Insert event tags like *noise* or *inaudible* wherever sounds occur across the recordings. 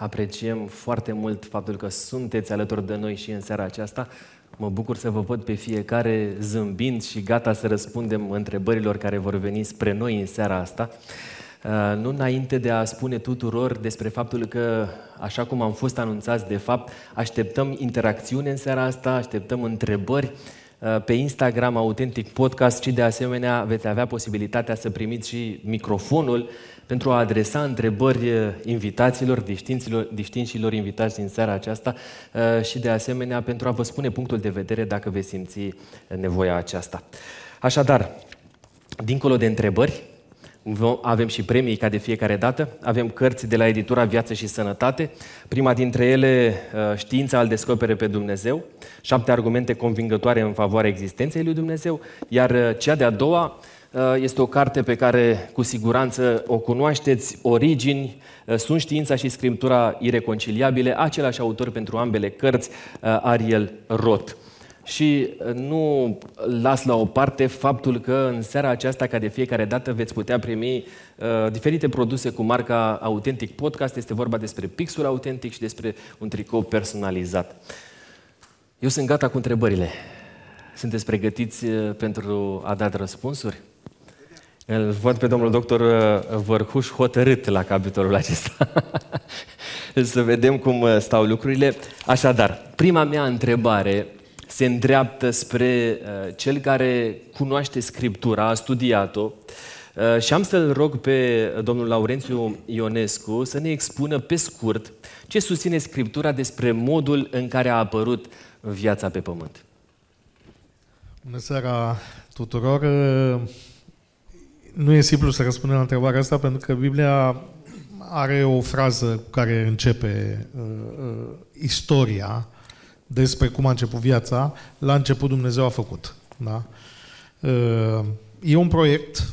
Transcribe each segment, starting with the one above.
apreciem foarte mult faptul că sunteți alături de noi și în seara aceasta. Mă bucur să vă văd pe fiecare zâmbind și gata să răspundem întrebărilor care vor veni spre noi în seara asta. Uh, nu înainte de a spune tuturor despre faptul că, așa cum am fost anunțați, de fapt, așteptăm interacțiune în seara asta, așteptăm întrebări, Uh, pe Instagram Autentic Podcast și de asemenea veți avea posibilitatea să primiți și microfonul pentru a adresa întrebări uh, invitaților, distinților invitați din seara aceasta uh, și de asemenea pentru a vă spune punctul de vedere dacă veți simți nevoia aceasta. Așadar, dincolo de întrebări, avem și premii ca de fiecare dată. Avem cărți de la editura Viață și Sănătate. Prima dintre ele, uh, Știința al descopere pe Dumnezeu. Șapte argumente convingătoare în favoarea existenței lui Dumnezeu. Iar uh, cea de-a doua uh, este o carte pe care cu siguranță o cunoașteți, Origini, sunt știința și scriptura ireconciliabile, același autor pentru ambele cărți, Ariel Roth și uh, nu las la o parte faptul că în seara aceasta, ca de fiecare dată, veți putea primi uh, diferite produse cu marca Authentic Podcast. Este vorba despre pixul autentic și despre un tricou personalizat. Eu sunt gata cu întrebările. Sunteți pregătiți uh, pentru a da răspunsuri? Îl văd pe domnul doctor uh, Vărhuș hotărât la capitolul acesta. *laughs* Să vedem cum stau lucrurile. Așadar, prima mea întrebare se îndreaptă spre uh, cel care cunoaște Scriptura, a studiat-o, uh, și am să-l rog pe domnul Laurențiu Ionescu să ne expună pe scurt ce susține Scriptura despre modul în care a apărut viața pe pământ. Bună seara tuturor! Uh, nu e simplu să răspundem la întrebarea asta pentru că Biblia are o frază cu care începe uh, uh, istoria despre cum a început viața, la început Dumnezeu a făcut. Da? E un proiect,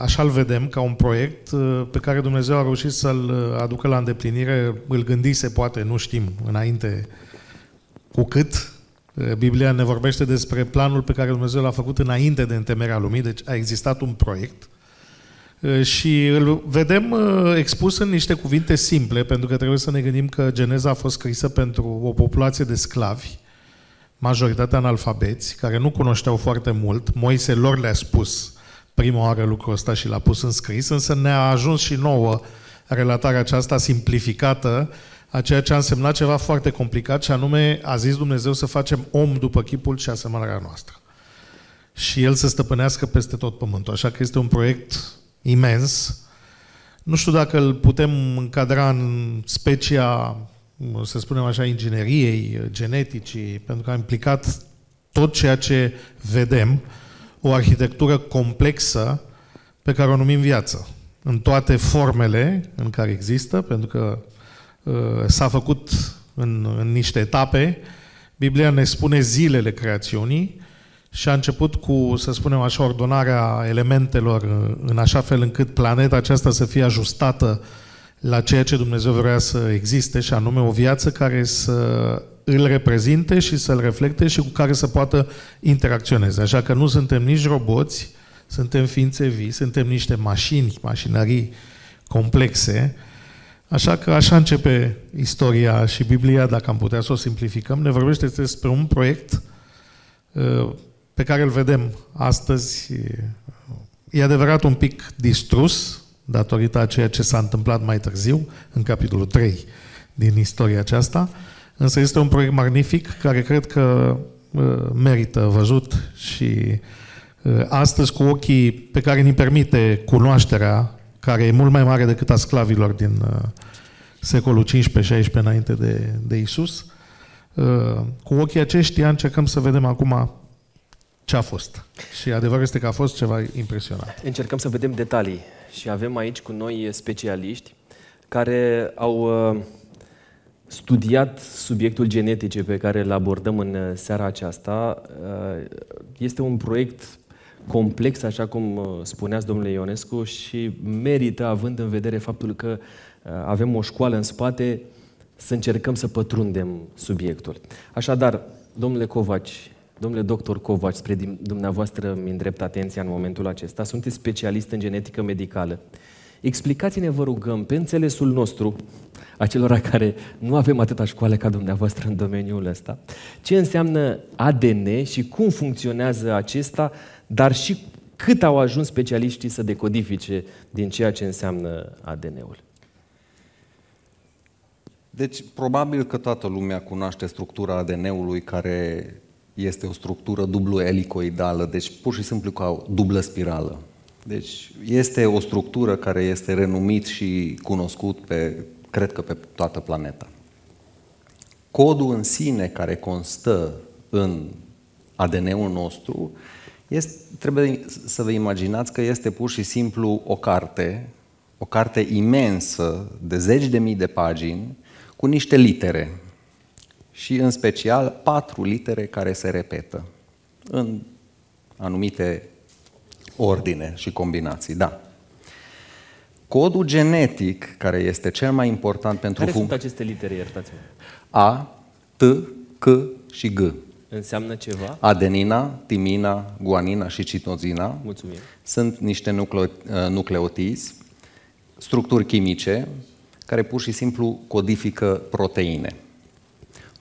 așa-l vedem, ca un proiect pe care Dumnezeu a reușit să-l aducă la îndeplinire, îl gândise, poate, nu știm, înainte cu cât. Biblia ne vorbește despre planul pe care Dumnezeu l-a făcut înainte de întemerea lumii, deci a existat un proiect și îl vedem expus în niște cuvinte simple, pentru că trebuie să ne gândim că Geneza a fost scrisă pentru o populație de sclavi, majoritatea analfabeți, care nu cunoșteau foarte mult. Moise lor le-a spus prima oară lucrul ăsta și l-a pus în scris, însă ne-a ajuns și nouă relatarea aceasta simplificată a ceea ce a însemnat ceva foarte complicat și anume a zis Dumnezeu să facem om după chipul și asemănarea noastră. Și El să stăpânească peste tot pământul. Așa că este un proiect imens. Nu știu dacă îl putem încadra în specia, să spunem așa, ingineriei, geneticii, pentru că a implicat tot ceea ce vedem, o arhitectură complexă pe care o numim viață, în toate formele în care există, pentru că uh, s-a făcut în, în niște etape. Biblia ne spune zilele creațiunii, și a început cu, să spunem așa, ordonarea elementelor în așa fel încât planeta aceasta să fie ajustată la ceea ce Dumnezeu vrea să existe și anume o viață care să îl reprezinte și să-l reflecte și cu care să poată interacționeze. Așa că nu suntem nici roboți, suntem ființe vii, suntem niște mașini, mașinării complexe, Așa că așa începe istoria și Biblia, dacă am putea să o simplificăm, ne vorbește despre un proiect uh, pe care îl vedem astăzi e adevărat un pic distrus datorită a ceea ce s-a întâmplat mai târziu, în capitolul 3 din istoria aceasta, însă este un proiect magnific care cred că merită văzut și astăzi cu ochii pe care ni permite cunoașterea, care e mult mai mare decât a sclavilor din secolul 15-16 înainte de, de Isus, cu ochii aceștia încercăm să vedem acum ce a fost. Și adevărul este că a fost ceva impresionant. Încercăm să vedem detalii și avem aici cu noi specialiști care au uh, studiat subiectul genetice pe care îl abordăm în uh, seara aceasta. Uh, este un proiect complex, așa cum spuneați, domnule Ionescu, și merită, având în vedere faptul că avem o școală în spate, să încercăm să pătrundem subiectul. Așadar, domnule Covaci, Domnule doctor Covaci, spre dumneavoastră mi îndrept atenția în momentul acesta. Sunteți specialist în genetică medicală. explicați-ne, vă rugăm, pe înțelesul nostru, acelora care nu avem atâta școală ca dumneavoastră în domeniul ăsta, ce înseamnă ADN și cum funcționează acesta, dar și cât au ajuns specialiștii să decodifice din ceea ce înseamnă ADN-ul. Deci, probabil că toată lumea cunoaște structura ADN-ului care este o structură dublu elicoidală, deci pur și simplu ca o dublă spirală. Deci este o structură care este renumit și cunoscut pe, cred că pe toată planeta. Codul în sine care constă în ADN-ul nostru, este, trebuie să vă imaginați că este pur și simplu o carte, o carte imensă de zeci de mii de pagini, cu niște litere și în special patru litere care se repetă în anumite ordine și combinații. Da. Codul genetic, care este cel mai important pentru... Care sunt aceste litere, iertați-mă? A, T, C și G. Înseamnă ceva? Adenina, timina, guanina și citozina Mulțumim. sunt niște nucleo, nucleotizi, structuri chimice care pur și simplu codifică proteine.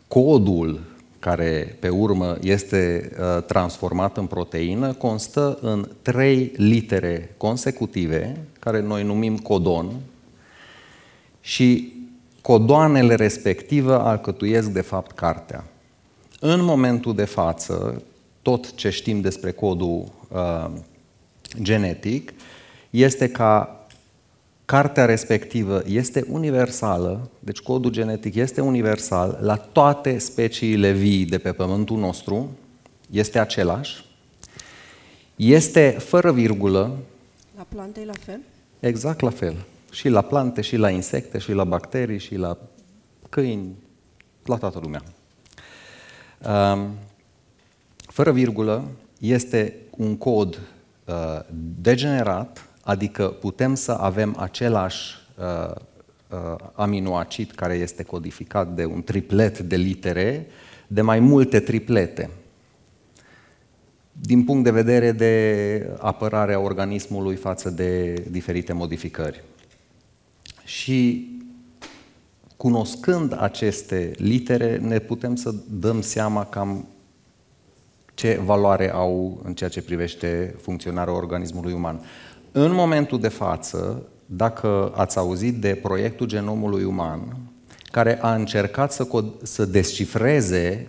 Codul care pe urmă este uh, transformat în proteină constă în trei litere consecutive, care noi numim codon, și codoanele respective alcătuiesc de fapt cartea. În momentul de față, tot ce știm despre codul uh, genetic este ca cartea respectivă este universală, deci codul genetic este universal la toate speciile vii de pe pământul nostru, este același, este fără virgulă. La plante e la fel? Exact la fel. Și la plante, și la insecte, și la bacterii, și la câini, la toată lumea. Um, fără virgulă este un cod uh, degenerat Adică putem să avem același uh, uh, aminoacid care este codificat de un triplet de litere, de mai multe triplete. Din punct de vedere de apărare a organismului față de diferite modificări. Și cunoscând aceste litere, ne putem să dăm seama cam ce valoare au în ceea ce privește funcționarea organismului uman. În momentul de față, dacă ați auzit de proiectul genomului uman, care a încercat să, cod- să descifreze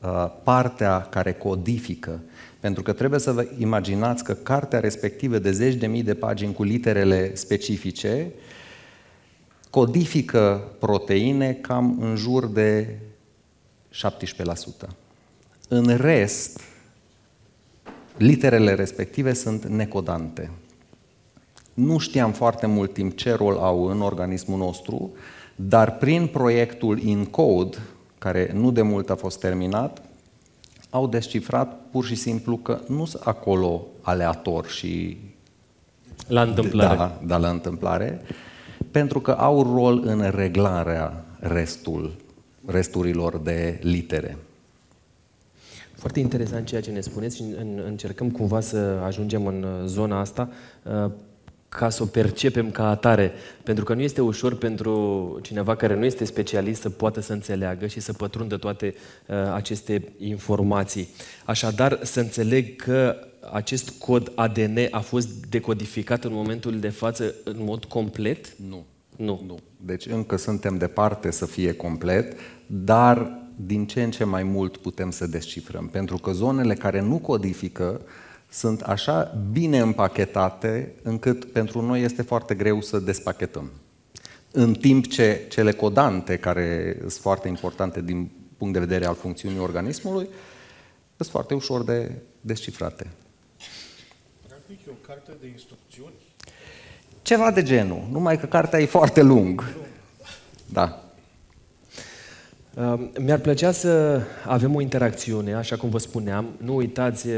uh, partea care codifică, pentru că trebuie să vă imaginați că cartea respectivă de zeci de mii de pagini cu literele specifice codifică proteine cam în jur de 17%. În rest, literele respective sunt necodante. Nu știam foarte mult timp ce rol au în organismul nostru, dar prin proiectul InCode, care nu de mult a fost terminat, au descifrat pur și simplu că nu sunt acolo aleator și... La întâmplare. Da, da, la întâmplare, pentru că au rol în reglarea restul, resturilor de litere. Foarte interesant ceea ce ne spuneți și încercăm cumva să ajungem în zona asta ca să o percepem ca atare. Pentru că nu este ușor pentru cineva care nu este specialist să poată să înțeleagă și să pătrundă toate uh, aceste informații. Așadar, să înțeleg că acest cod ADN a fost decodificat în momentul de față în mod complet? Nu. Nu. nu. Deci încă suntem departe să fie complet, dar din ce în ce mai mult putem să descifrăm. Pentru că zonele care nu codifică sunt așa bine împachetate încât pentru noi este foarte greu să despachetăm. În timp ce cele codante, care sunt foarte importante din punct de vedere al funcțiunii organismului, sunt foarte ușor de descifrate. Practic e o carte de instrucțiuni? Ceva de genul, numai că cartea e foarte lung. Da. Mi-ar plăcea să avem o interacțiune, așa cum vă spuneam. Nu uitați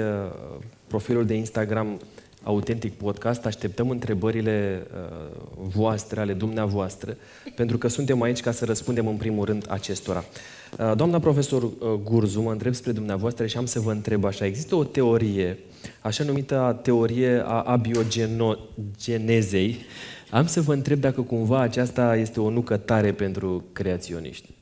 profilul de Instagram Autentic Podcast. Așteptăm întrebările uh, voastre, ale dumneavoastră, pentru că suntem aici ca să răspundem în primul rând acestora. Uh, doamna profesor uh, Gurzu, mă întreb spre dumneavoastră și am să vă întreb așa. Există o teorie, așa numită teorie a abiogenezei, Am să vă întreb dacă cumva aceasta este o nucă tare pentru creaționiști.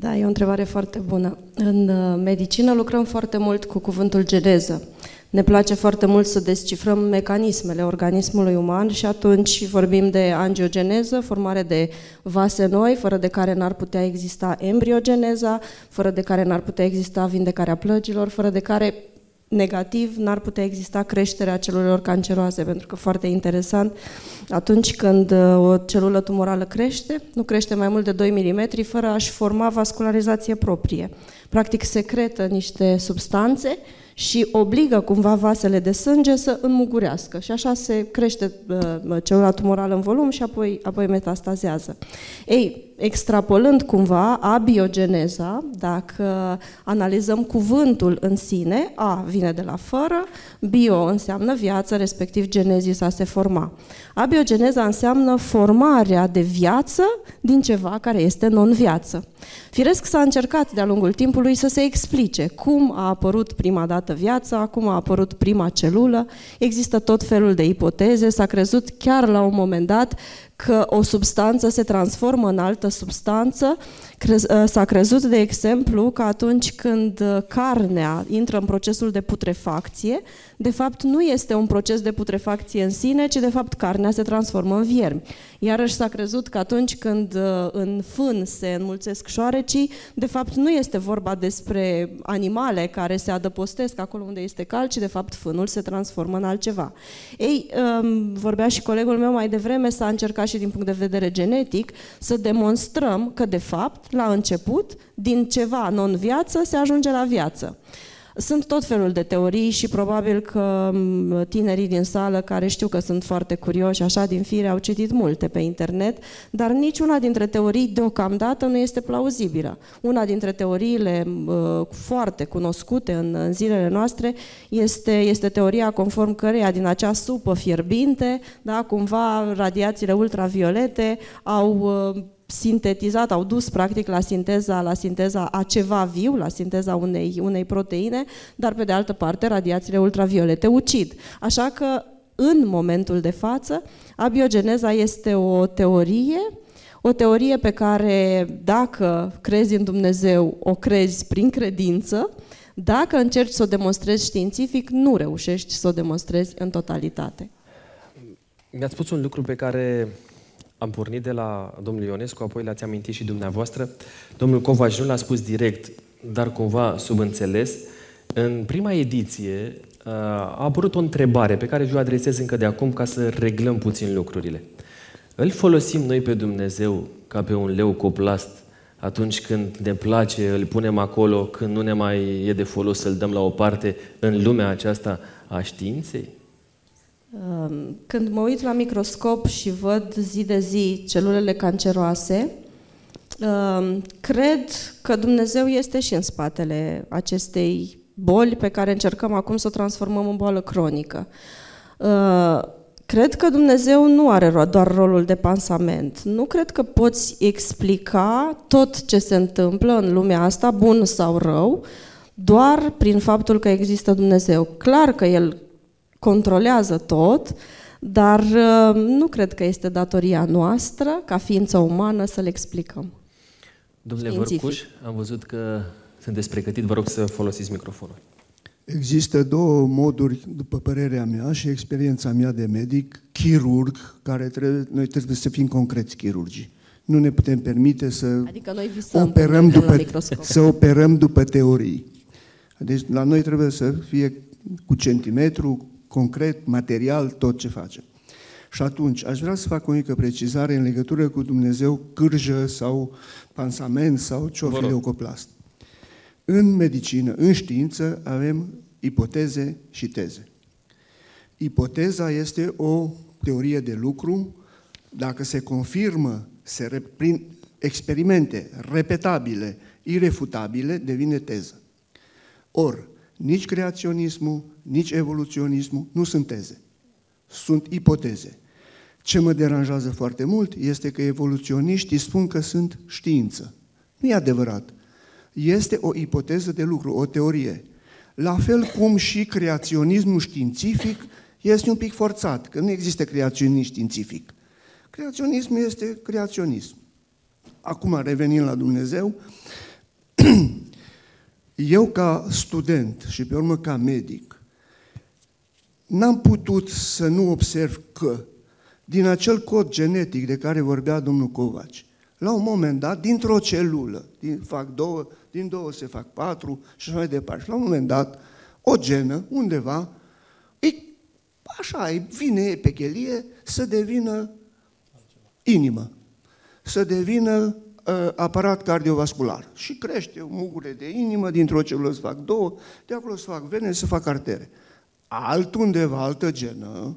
Da, e o întrebare foarte bună. În uh, medicină lucrăm foarte mult cu cuvântul geneză. Ne place foarte mult să descifrăm mecanismele organismului uman și atunci vorbim de angiogeneză, formare de vase noi, fără de care n-ar putea exista embriogeneza, fără de care n-ar putea exista vindecarea plăgilor, fără de care negativ n-ar putea exista creșterea celulelor canceroase, pentru că foarte interesant, atunci când uh, o celulă tumorală crește, nu crește mai mult de 2 mm fără a-și forma vascularizație proprie. Practic secretă niște substanțe și obligă cumva vasele de sânge să înmugurească. Și așa se crește uh, celula tumorală în volum și apoi, apoi metastazează. Ei, extrapolând cumva abiogeneza, dacă analizăm cuvântul în sine, A vine de la fără, bio înseamnă viață, respectiv genezis a se forma. Abiogeneza înseamnă formarea de viață din ceva care este non-viață. Firesc s-a încercat de-a lungul timpului să se explice cum a apărut prima dată viața, cum a apărut prima celulă. Există tot felul de ipoteze, s-a crezut chiar la un moment dat că o substanță se transformă în altă substanță. Ă, s-a crezut, de exemplu, că atunci când carnea intră în procesul de putrefacție, de fapt nu este un proces de putrefacție în sine, ci de fapt carnea se transformă în viermi. Iarăși s-a crezut că atunci când ă, în fân se înmulțesc șoarecii, de fapt nu este vorba despre animale care se adăpostesc acolo unde este cal, ci de fapt fânul se transformă în altceva. Ei, ă, vorbea și colegul meu mai devreme, s-a încercat și din punct de vedere genetic, să demonstrăm că, de fapt, la început, din ceva non-viață se ajunge la viață. Sunt tot felul de teorii și probabil că tinerii din sală care știu că sunt foarte curioși, așa din fire, au citit multe pe internet, dar niciuna dintre teorii deocamdată nu este plauzibilă. Una dintre teoriile uh, foarte cunoscute în, în zilele noastre este, este teoria conform căreia din acea supă fierbinte, da, cumva radiațiile ultraviolete au uh, sintetizat, au dus practic la sinteza, la sinteza a ceva viu, la sinteza unei, unei proteine, dar pe de altă parte radiațiile ultraviolete ucid. Așa că în momentul de față, abiogeneza este o teorie, o teorie pe care dacă crezi în Dumnezeu, o crezi prin credință, dacă încerci să o demonstrezi științific, nu reușești să o demonstrezi în totalitate. Mi-ați spus un lucru pe care am pornit de la domnul Ionescu, apoi l-ați amintit și dumneavoastră. Domnul Covaci nu l-a spus direct, dar cumva subînțeles. În prima ediție uh, a apărut o întrebare pe care vi-o adresez încă de acum ca să reglăm puțin lucrurile. Îl folosim noi pe Dumnezeu ca pe un leu coplast atunci când ne place, îl punem acolo, când nu ne mai e de folos să-l dăm la o parte în lumea aceasta a științei? Când mă uit la microscop și văd zi de zi celulele canceroase, cred că Dumnezeu este și în spatele acestei boli pe care încercăm acum să o transformăm în boală cronică. Cred că Dumnezeu nu are doar rolul de pansament. Nu cred că poți explica tot ce se întâmplă în lumea asta, bun sau rău, doar prin faptul că există Dumnezeu. Clar că El controlează tot, dar uh, nu cred că este datoria noastră, ca ființă umană, să le explicăm. Domnule Vărcuș, am văzut că sunteți pregătit, vă rog să folosiți microfonul. Există două moduri, după părerea mea și experiența mea de medic, chirurg, care trebuie, noi trebuie să fim concreți chirurgii. Nu ne putem permite să adică noi visăm operăm după, să operăm după teorii. Deci la noi trebuie să fie cu centimetru, concret, material, tot ce facem. Și atunci, aș vrea să fac o mică precizare în legătură cu Dumnezeu, cârjă sau pansament sau ciofileucoplast. În medicină, în știință, avem ipoteze și teze. Ipoteza este o teorie de lucru, dacă se confirmă se, prin experimente repetabile, irefutabile, devine teză. Or, nici creaționismul, nici evoluționismul nu sunt teze. Sunt ipoteze. Ce mă deranjează foarte mult este că evoluționiștii spun că sunt știință. Nu e adevărat. Este o ipoteză de lucru, o teorie. La fel cum și creaționismul științific este un pic forțat, că nu există creaționism științific. Creaționism este creaționism. Acum, revenind la Dumnezeu, *clears throat* eu ca student și pe urmă ca medic, n-am putut să nu observ că din acel cod genetic de care vorbea domnul Covaci, la un moment dat, dintr-o celulă, din, fac două, din două se fac patru și așa mai departe. Și la un moment dat, o genă, undeva, e, așa, vine pe chelie să devină inimă, să devină uh, aparat cardiovascular. Și crește mugurile de inimă, dintr-o celulă se fac două, de acolo se fac vene, se fac artere. Altundeva, altă genă,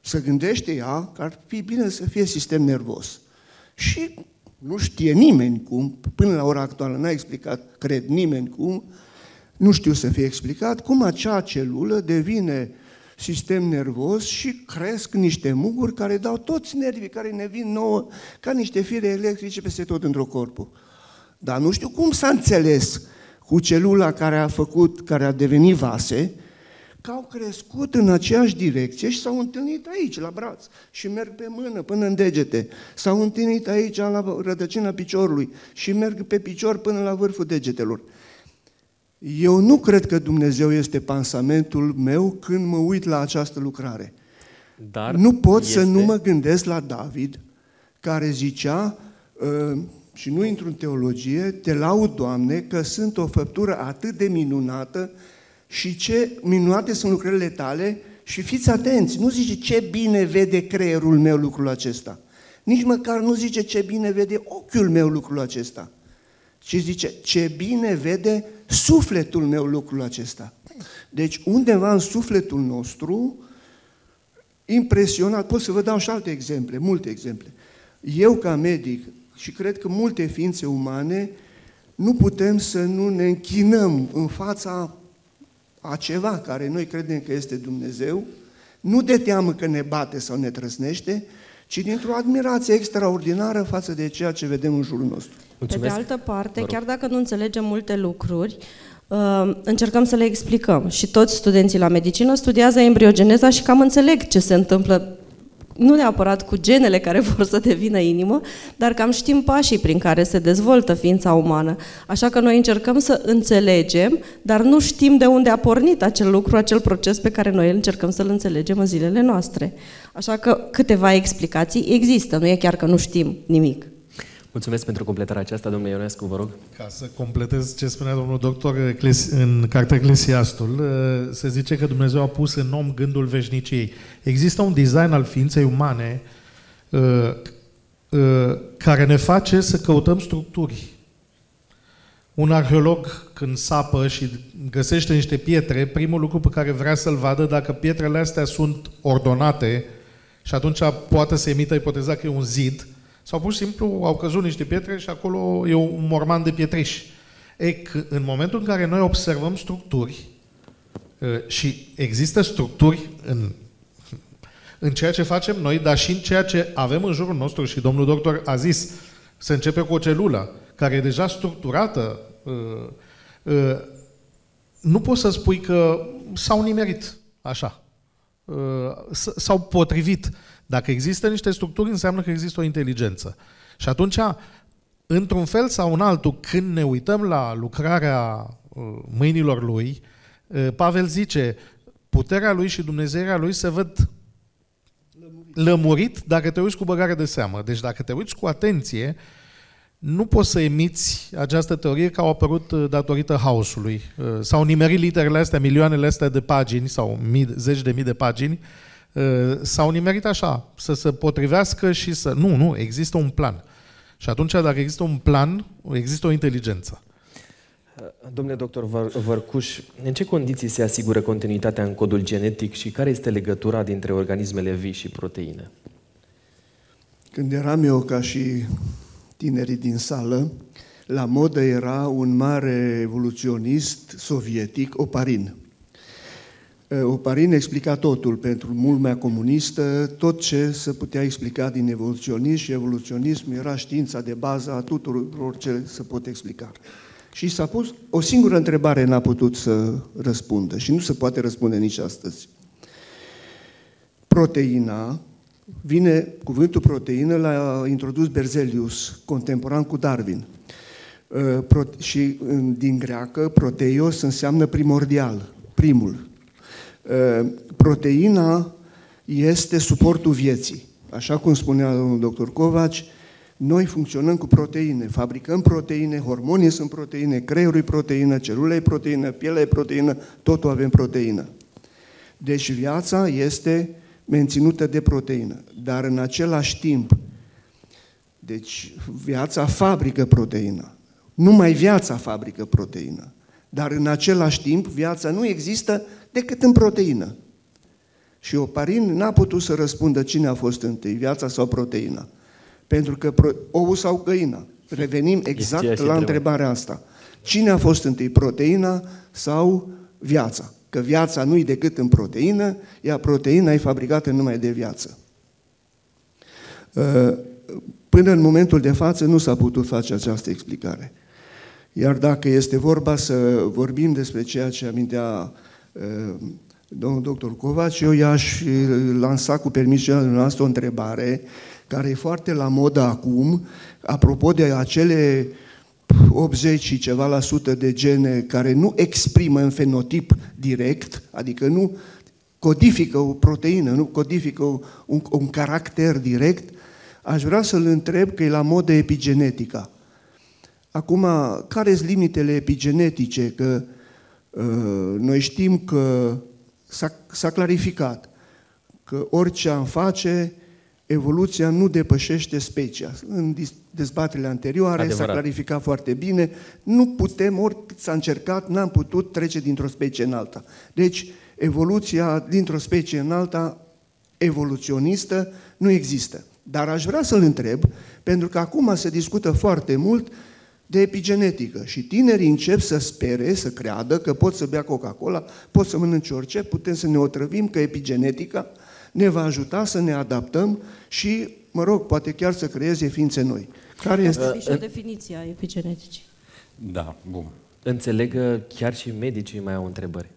să gândește ea că ar fi bine să fie sistem nervos. Și nu știe nimeni cum, până la ora actuală n-a explicat, cred, nimeni cum, nu știu să fie explicat, cum acea celulă devine sistem nervos și cresc niște muguri care dau toți nervii care ne vin nouă ca niște fire electrice peste tot într-o corpul. Dar nu știu cum s-a înțeles cu celula care a făcut, care a devenit vase, că au crescut în aceeași direcție și s-au întâlnit aici, la braț, și merg pe mână până în degete. S-au întâlnit aici, la rădăcina piciorului, și merg pe picior până la vârful degetelor. Eu nu cred că Dumnezeu este pansamentul meu când mă uit la această lucrare. Dar nu pot este... să nu mă gândesc la David, care zicea, uh, și nu intru în teologie, te laud, Doamne, că sunt o făptură atât de minunată și ce minunate sunt lucrările tale și fiți atenți, nu zice ce bine vede creierul meu lucrul acesta. Nici măcar nu zice ce bine vede ochiul meu lucrul acesta. Ci zice ce bine vede sufletul meu lucrul acesta. Deci undeva în sufletul nostru, impresionat, pot să vă dau și alte exemple, multe exemple. Eu ca medic, și cred că multe ființe umane, nu putem să nu ne închinăm în fața a ceva care noi credem că este Dumnezeu, nu de teamă că ne bate sau ne trăsnește, ci dintr-o admirație extraordinară față de ceea ce vedem în jurul nostru. Mulțumesc. Pe de altă parte, chiar dacă nu înțelegem multe lucruri, uh, încercăm să le explicăm. Și toți studenții la medicină studiază embriogeneza și cam înțeleg ce se întâmplă nu neapărat cu genele care *laughs* vor să devină inimă, dar cam știm pașii prin care se dezvoltă ființa umană. Așa că noi încercăm să înțelegem, dar nu știm de unde a pornit acel lucru, acel proces pe care noi încercăm să-l înțelegem în zilele noastre. Așa că câteva explicații există, nu e chiar că nu știm nimic. Mulțumesc pentru completarea aceasta, domnule Ionescu, vă rog. Ca să completez ce spunea domnul doctor în cartea Eclesiastul, uh, se zice că Dumnezeu a pus în om gândul veșniciei. Există un design al ființei umane uh, uh, care ne face să căutăm structuri. Un arheolog, când sapă și găsește niște pietre, primul lucru pe care vrea să-l vadă dacă pietrele astea sunt ordonate și atunci poate să emită ipoteza că e un zid, sau pur și simplu au căzut niște pietre și acolo e un morman de pietriș. E că în momentul în care noi observăm structuri și există structuri în, în ceea ce facem noi, dar și în ceea ce avem în jurul nostru și domnul doctor a zis, să începe cu o celulă care e deja structurată, nu poți să spui că s-au nimerit așa, s-au potrivit. Dacă există niște structuri, înseamnă că există o inteligență. Și atunci, într-un fel sau în altul, când ne uităm la lucrarea uh, mâinilor lui, uh, Pavel zice, puterea lui și Dumnezeirea lui se văd lămurit dacă te uiți cu băgare de seamă. Deci dacă te uiți cu atenție, nu poți să emiți această teorie că au apărut uh, datorită haosului. S-au nimerit literele astea, milioanele astea de pagini sau mii, zeci de mii de pagini Uh, s-au nimerit așa, să se potrivească și să... Nu, nu, există un plan. Și atunci, dacă există un plan, există o inteligență. Uh, domnule doctor Vărcuș, în ce condiții se asigură continuitatea în codul genetic și care este legătura dintre organismele vii și proteine? Când eram eu ca și tinerii din sală, la modă era un mare evoluționist sovietic, Oparin. Oparin explica totul pentru lumea comunistă, tot ce se putea explica din evoluționism și evoluționism era știința de bază a tuturor ce se pot explica. Și s-a pus o singură întrebare, n-a putut să răspundă și nu se poate răspunde nici astăzi. proteina, vine cuvântul proteină, l-a introdus Berzelius, contemporan cu Darwin. Uh, și din greacă, proteios înseamnă primordial, primul. Uh, proteina este suportul vieții. Așa cum spunea domnul doctor Covaci, noi funcționăm cu proteine, fabricăm proteine, hormonii sunt proteine, creierul e proteină, celula e proteină, pielea e proteină, totul avem proteină. Deci viața este menținută de proteină, dar în același timp, deci viața fabrică proteină. Numai viața fabrică proteină. Dar în același timp, viața nu există decât în proteină. Și Oparin n-a putut să răspundă cine a fost întâi, viața sau proteina. Pentru că ou sau găina. Revenim exact la întrebarea asta. Cine a fost întâi, proteina sau viața? Că viața nu e decât în proteină, iar proteina e fabricată numai de viață. Uh, până în momentul de față nu s-a putut face această explicare. Iar dacă este vorba să vorbim despre ceea ce amintea uh, domnul doctor Covaci, eu i-aș lansa cu permisiunea noastră o întrebare care e foarte la modă acum, apropo de acele 80 și ceva la sută de gene care nu exprimă în fenotip direct, adică nu codifică o proteină, nu codifică un, un caracter direct, aș vrea să-l întreb că e la modă epigenetica. Acum, care sunt limitele epigenetice? Că uh, noi știm că s-a clarificat că orice am face, evoluția nu depășește specia. În dezbaterile anterioare s-a clarificat foarte bine, nu putem, oricât s-a încercat, n-am putut trece dintr-o specie în alta. Deci, evoluția dintr-o specie în alta, evoluționistă, nu există. Dar aș vrea să-l întreb, pentru că acum se discută foarte mult de epigenetică și tinerii încep să spere, să creadă că pot să bea Coca-Cola, pot să mănânce orice, putem să ne otrăvim că epigenetica ne va ajuta să ne adaptăm și, mă rog, poate chiar să creeze ființe noi. Care este? și o definiție a epigeneticii. Da, bun. Înțeleg că chiar și medicii mai au întrebări.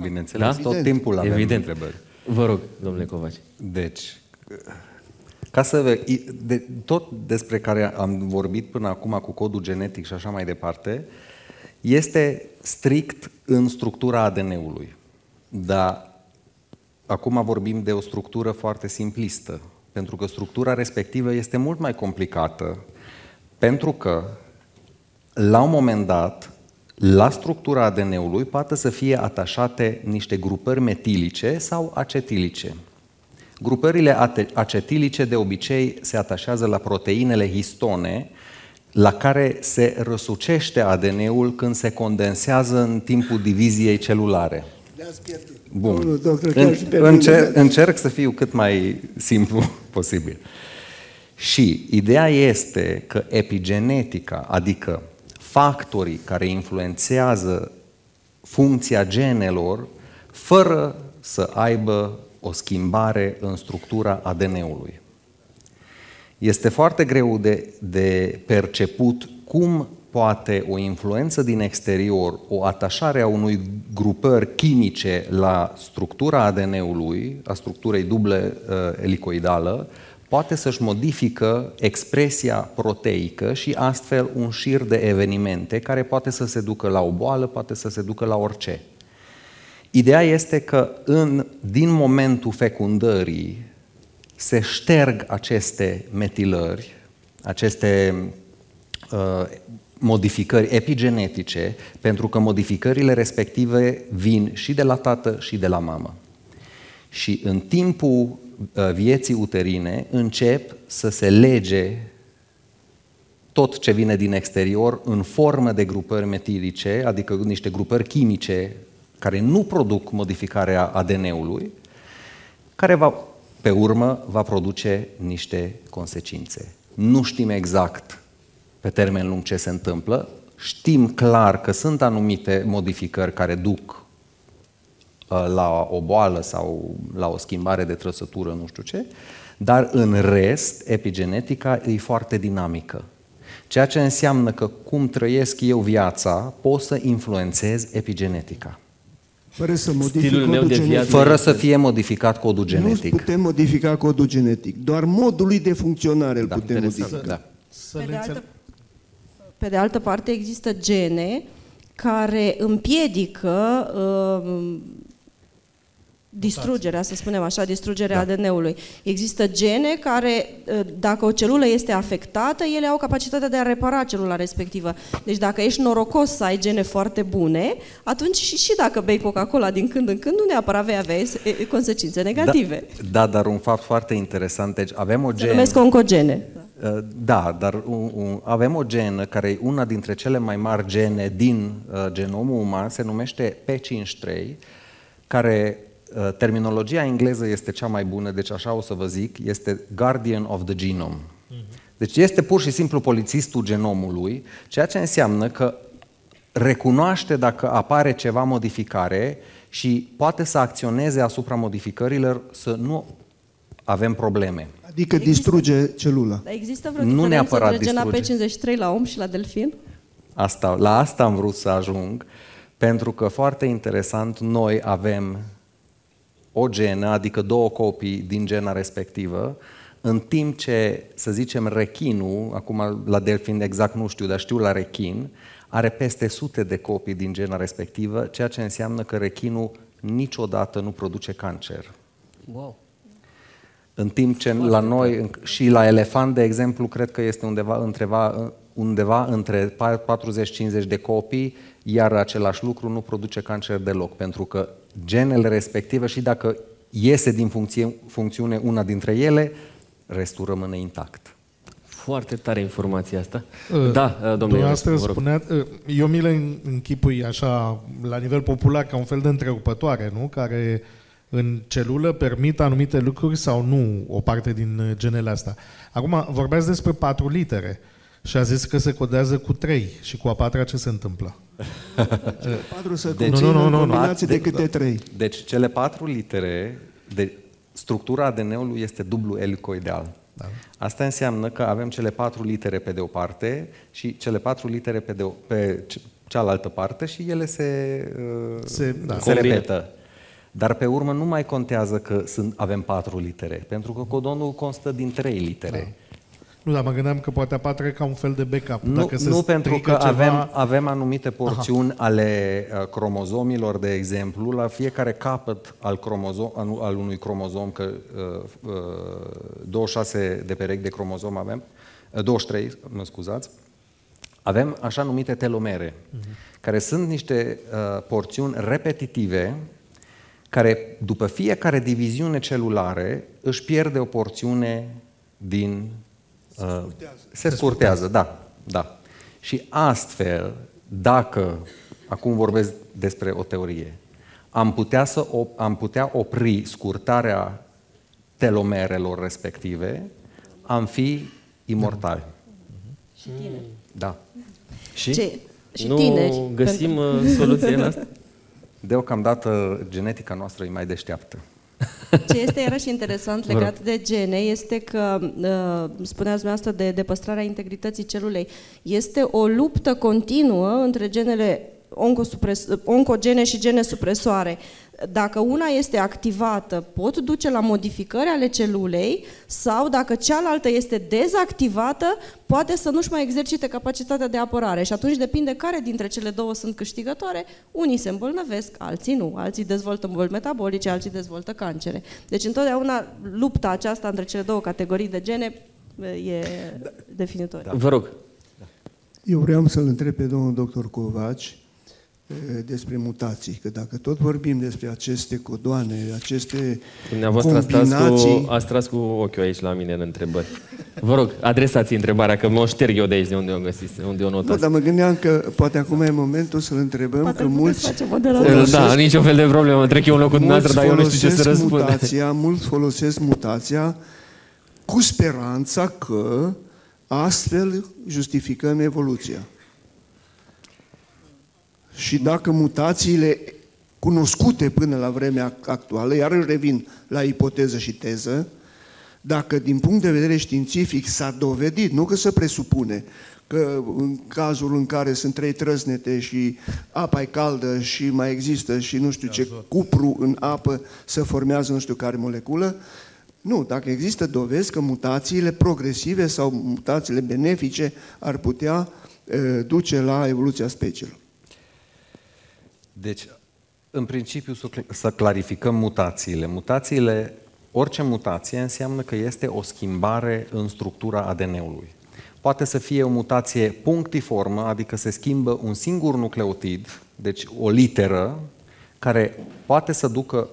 Bineînțeles, da? tot timpul avem Evident. întrebări. Vă rog, domnule Covaci. Deci, ca să de, tot despre care am vorbit până acum cu codul genetic și așa mai departe, este strict în structura ADN-ului. Dar acum vorbim de o structură foarte simplistă, pentru că structura respectivă este mult mai complicată, pentru că la un moment dat, la structura ADN-ului poate să fie atașate niște grupări metilice sau acetilice. Grupările acetilice de obicei se atașează la proteinele histone, la care se răsucește ADN-ul când se condensează în timpul diviziei celulare. Bun. În, încerc, încerc să fiu cât mai simplu *laughs* posibil. Și ideea este că epigenetica, adică factorii care influențează funcția genelor, fără să aibă o schimbare în structura ADN-ului. Este foarte greu de, de perceput cum poate o influență din exterior, o atașare a unui grupări chimice la structura ADN-ului, a structurii duble uh, elicoidală, poate să-și modifică expresia proteică și astfel un șir de evenimente care poate să se ducă la o boală, poate să se ducă la orice. Ideea este că în, din momentul fecundării se șterg aceste metilări, aceste uh, modificări epigenetice, pentru că modificările respective vin și de la tată și de la mamă. Și în timpul uh, vieții uterine încep să se lege tot ce vine din exterior în formă de grupări metilice, adică niște grupări chimice care nu produc modificarea ADN-ului, care va, pe urmă va produce niște consecințe. Nu știm exact pe termen lung ce se întâmplă, știm clar că sunt anumite modificări care duc uh, la o boală sau la o schimbare de trăsătură, nu știu ce, dar în rest, epigenetica e foarte dinamică. Ceea ce înseamnă că cum trăiesc eu viața, pot să influențez epigenetica. Fără să modific Stilul meu codul de viață. genetic. Fără să fie modificat codul Nu genetic. putem modifica codul genetic. Doar modul lui de funcționare îl Da, putem interesant, modifica. da. Să Pe le de, înțeleg. altă, pe de altă parte, există gene care împiedică uh, distrugerea, să spunem așa, distrugerea da. ADN-ului. Există gene care, uh, dacă o celulă este afectată, ele au capacitatea de a repara celula respectivă. Deci dacă ești norocos să ai gene foarte bune, atunci și, și dacă bei Coca-Cola din când în când, nu neapărat vei avea e, consecințe negative. Da, da, dar un fapt foarte interesant. Deci avem o Se genă. numesc oncogene. Uh, Da, dar un, un, avem o genă care e una dintre cele mai mari gene din uh, genomul uman, se numește P53, care uh, terminologia engleză este cea mai bună, deci așa o să vă zic, este Guardian of the Genome. Deci este pur și simplu polițistul genomului, ceea ce înseamnă că recunoaște dacă apare ceva modificare și poate să acționeze asupra modificărilor să nu avem probleme. Adică distruge celula. Dar există vreo Nu diferență neapărat între gena distruge. P53 la om și la delfin? Asta, la asta am vrut să ajung, pentru că foarte interesant, noi avem o genă, adică două copii din gena respectivă, în timp ce, să zicem, rechinul, acum la delfin exact nu știu, dar știu la rechin, are peste sute de copii din gena respectivă, ceea ce înseamnă că rechinul niciodată nu produce cancer. Wow. În timp ce la noi în- și la elefant, de exemplu, cred că este undeva, întreva, undeva între 40-50 de copii, iar același lucru nu produce cancer deloc, pentru că genele respective și dacă iese din funcție, funcțiune una dintre ele, restul rămâne intact. Foarte tare informația asta. Uh, da, uh, domnule, Dumneavoastră vă rog. spunea, uh, eu mi le închipui așa, la nivel popular, ca un fel de întrerupătoare, nu? Care în celulă permit anumite lucruri sau nu o parte din uh, genele astea. Acum, vorbeați despre patru litere și a zis că se codează cu trei și cu a patra ce se întâmplă? Patru să Deci- conțină Nu, nu, nu, nu. combinații de De- câte trei. Deci cele patru litere, de, structura ADN-ului este dublu elicoideal. Da. Asta înseamnă că avem cele patru litere pe de o parte și cele patru litere pe, de o, pe ce- cealaltă parte și ele se, uh, Se- da. se Combină. repetă. Dar pe urmă nu mai contează că sunt, avem patru litere, pentru că codonul constă din trei litere. Da. Nu, dar mă gândeam că poate a patra e ca un fel de backup. Nu, Dacă se nu pentru strică că ceva, avem, avem anumite porțiuni Aha. ale uh, cromozomilor, de exemplu, la fiecare capăt al, cromozom, al, al unui cromozom, că uh, uh, 26 de perechi de cromozom avem, uh, 23, mă scuzați, avem așa numite telomere, uh-huh. care sunt niște uh, porțiuni repetitive care, după fiecare diviziune celulare, își pierde o porțiune din... Uh, se scurtează, da, da. Și astfel, dacă, acum vorbesc despre o teorie, am putea, să op- am putea opri scurtarea telomerelor respective, am fi imortali. Și tineri. Da. Și? Ce? Și nu tineri, găsim uh, soluție la asta? *laughs* Deocamdată genetica noastră e mai deșteaptă. Ce este iarăși interesant legat de gene este că, uh, spuneați dumneavoastră de, de păstrarea integrității celulei, este o luptă continuă între genele oncosupres- oncogene și gene supresoare. Dacă una este activată, pot duce la modificări ale celulei sau dacă cealaltă este dezactivată, poate să nu-și mai exercite capacitatea de apărare și atunci depinde care dintre cele două sunt câștigătoare. Unii se îmbolnăvesc, alții nu. Alții dezvoltă boli metabolice, alții dezvoltă cancere. Deci întotdeauna lupta aceasta între cele două categorii de gene e definitorie. Vă rog. Eu vreau să-l întreb pe domnul doctor Covaci eh, despre mutații, că dacă tot vorbim despre aceste codoane, aceste Dumneavoastră ați tras, combinații, cu, ați tras cu ochiul aici la mine în întrebări. Vă rog, adresați întrebarea, că mă o șterg eu de aici, de unde o găsiți, unde o nu, notați. dar mă gândeam că poate acum e momentul să-l întrebăm, Poate că îl puteți mulți face moderator. folosesc- Da, niciun fel de problemă, trec eu în locul mulți dumneavoastră, dar eu nu știu ce să folosesc răspund. Mutația, mulți folosesc mutația cu speranța că astfel justificăm evoluția. Și dacă mutațiile cunoscute până la vremea actuală, iar își revin la ipoteză și teză, dacă din punct de vedere științific s-a dovedit, nu că se presupune, că în cazul în care sunt trei trăsnete și apa e caldă și mai există și nu știu ce cupru în apă să formează nu știu care moleculă, nu, dacă există dovezi că mutațiile progresive sau mutațiile benefice ar putea e, duce la evoluția speciilor. Deci, în principiu, să clarificăm mutațiile. Mutațiile, orice mutație înseamnă că este o schimbare în structura ADN-ului. Poate să fie o mutație punctiformă, adică se schimbă un singur nucleotid, deci o literă, care poate să ducă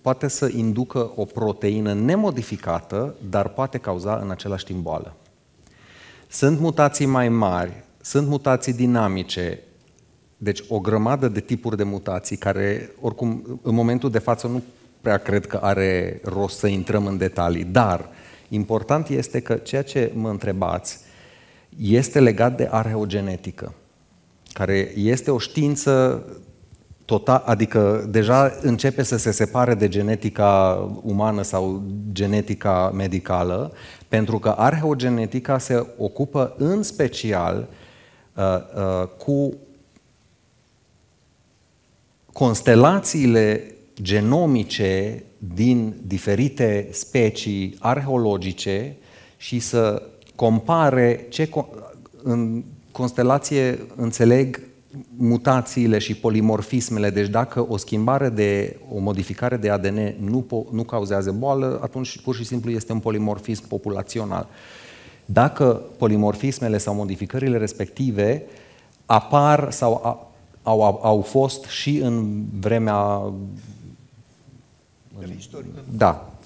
poate să inducă o proteină nemodificată, dar poate cauza în același timp boală. Sunt mutații mai mari, sunt mutații dinamice, deci o grămadă de tipuri de mutații care, oricum, în momentul de față nu prea cred că are rost să intrăm în detalii, dar important este că ceea ce mă întrebați este legat de arheogenetică, care este o știință total, adică deja începe să se separe de genetica umană sau genetica medicală, pentru că arheogenetica se ocupă în special uh, uh, cu constelațiile genomice din diferite specii arheologice și să compare ce în constelație înțeleg mutațiile și polimorfismele, deci dacă o schimbare de, o modificare de ADN nu, po, nu cauzează boală, atunci pur și simplu este un polimorfism populațional. Dacă polimorfismele sau modificările respective apar sau a, au, au, au fost și în vremea... Da,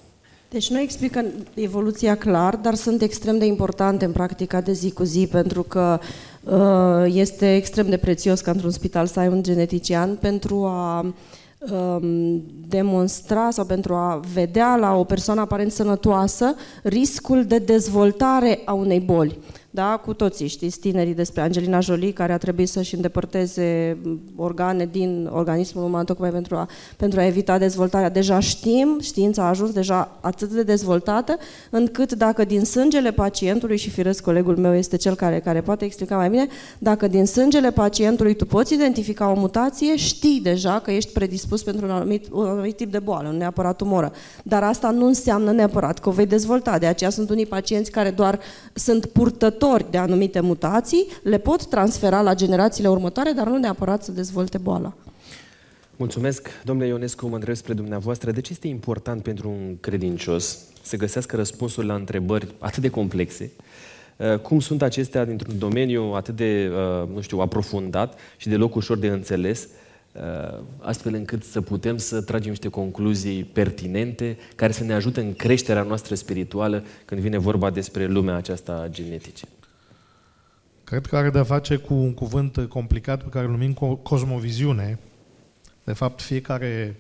deci nu explică evoluția clar, dar sunt extrem de importante în practica de zi cu zi, pentru că uh, este extrem de prețios ca într-un spital să ai un genetician pentru a um, demonstra sau pentru a vedea la o persoană aparent sănătoasă riscul de dezvoltare a unei boli. Da? Cu toții știți tinerii despre Angelina Jolie, care a trebuit să-și îndepărteze organe din organismul uman tocmai pentru a, pentru a evita dezvoltarea. Deja știm, știința a ajuns deja atât de dezvoltată, încât dacă din sângele pacientului, și firesc colegul meu este cel care, care poate explica mai bine, dacă din sângele pacientului tu poți identifica o mutație, știi deja că ești predispus pentru un anumit, un anumit tip de boală, nu neapărat tumoră. Dar asta nu înseamnă neapărat că o vei dezvolta. De aceea sunt unii pacienți care doar sunt purtători purtători de anumite mutații le pot transfera la generațiile următoare, dar nu neapărat să dezvolte boala. Mulțumesc, domnule Ionescu, mă întreb spre dumneavoastră. De ce este important pentru un credincios să găsească răspunsuri la întrebări atât de complexe? Uh, cum sunt acestea dintr-un domeniu atât de, uh, nu știu, aprofundat și deloc ușor de înțeles, uh, astfel încât să putem să tragem niște concluzii pertinente care să ne ajute în creșterea noastră spirituală când vine vorba despre lumea aceasta genetică. Cred că are de-a face cu un cuvânt complicat pe care îl numim cosmoviziune. De fapt, fiecare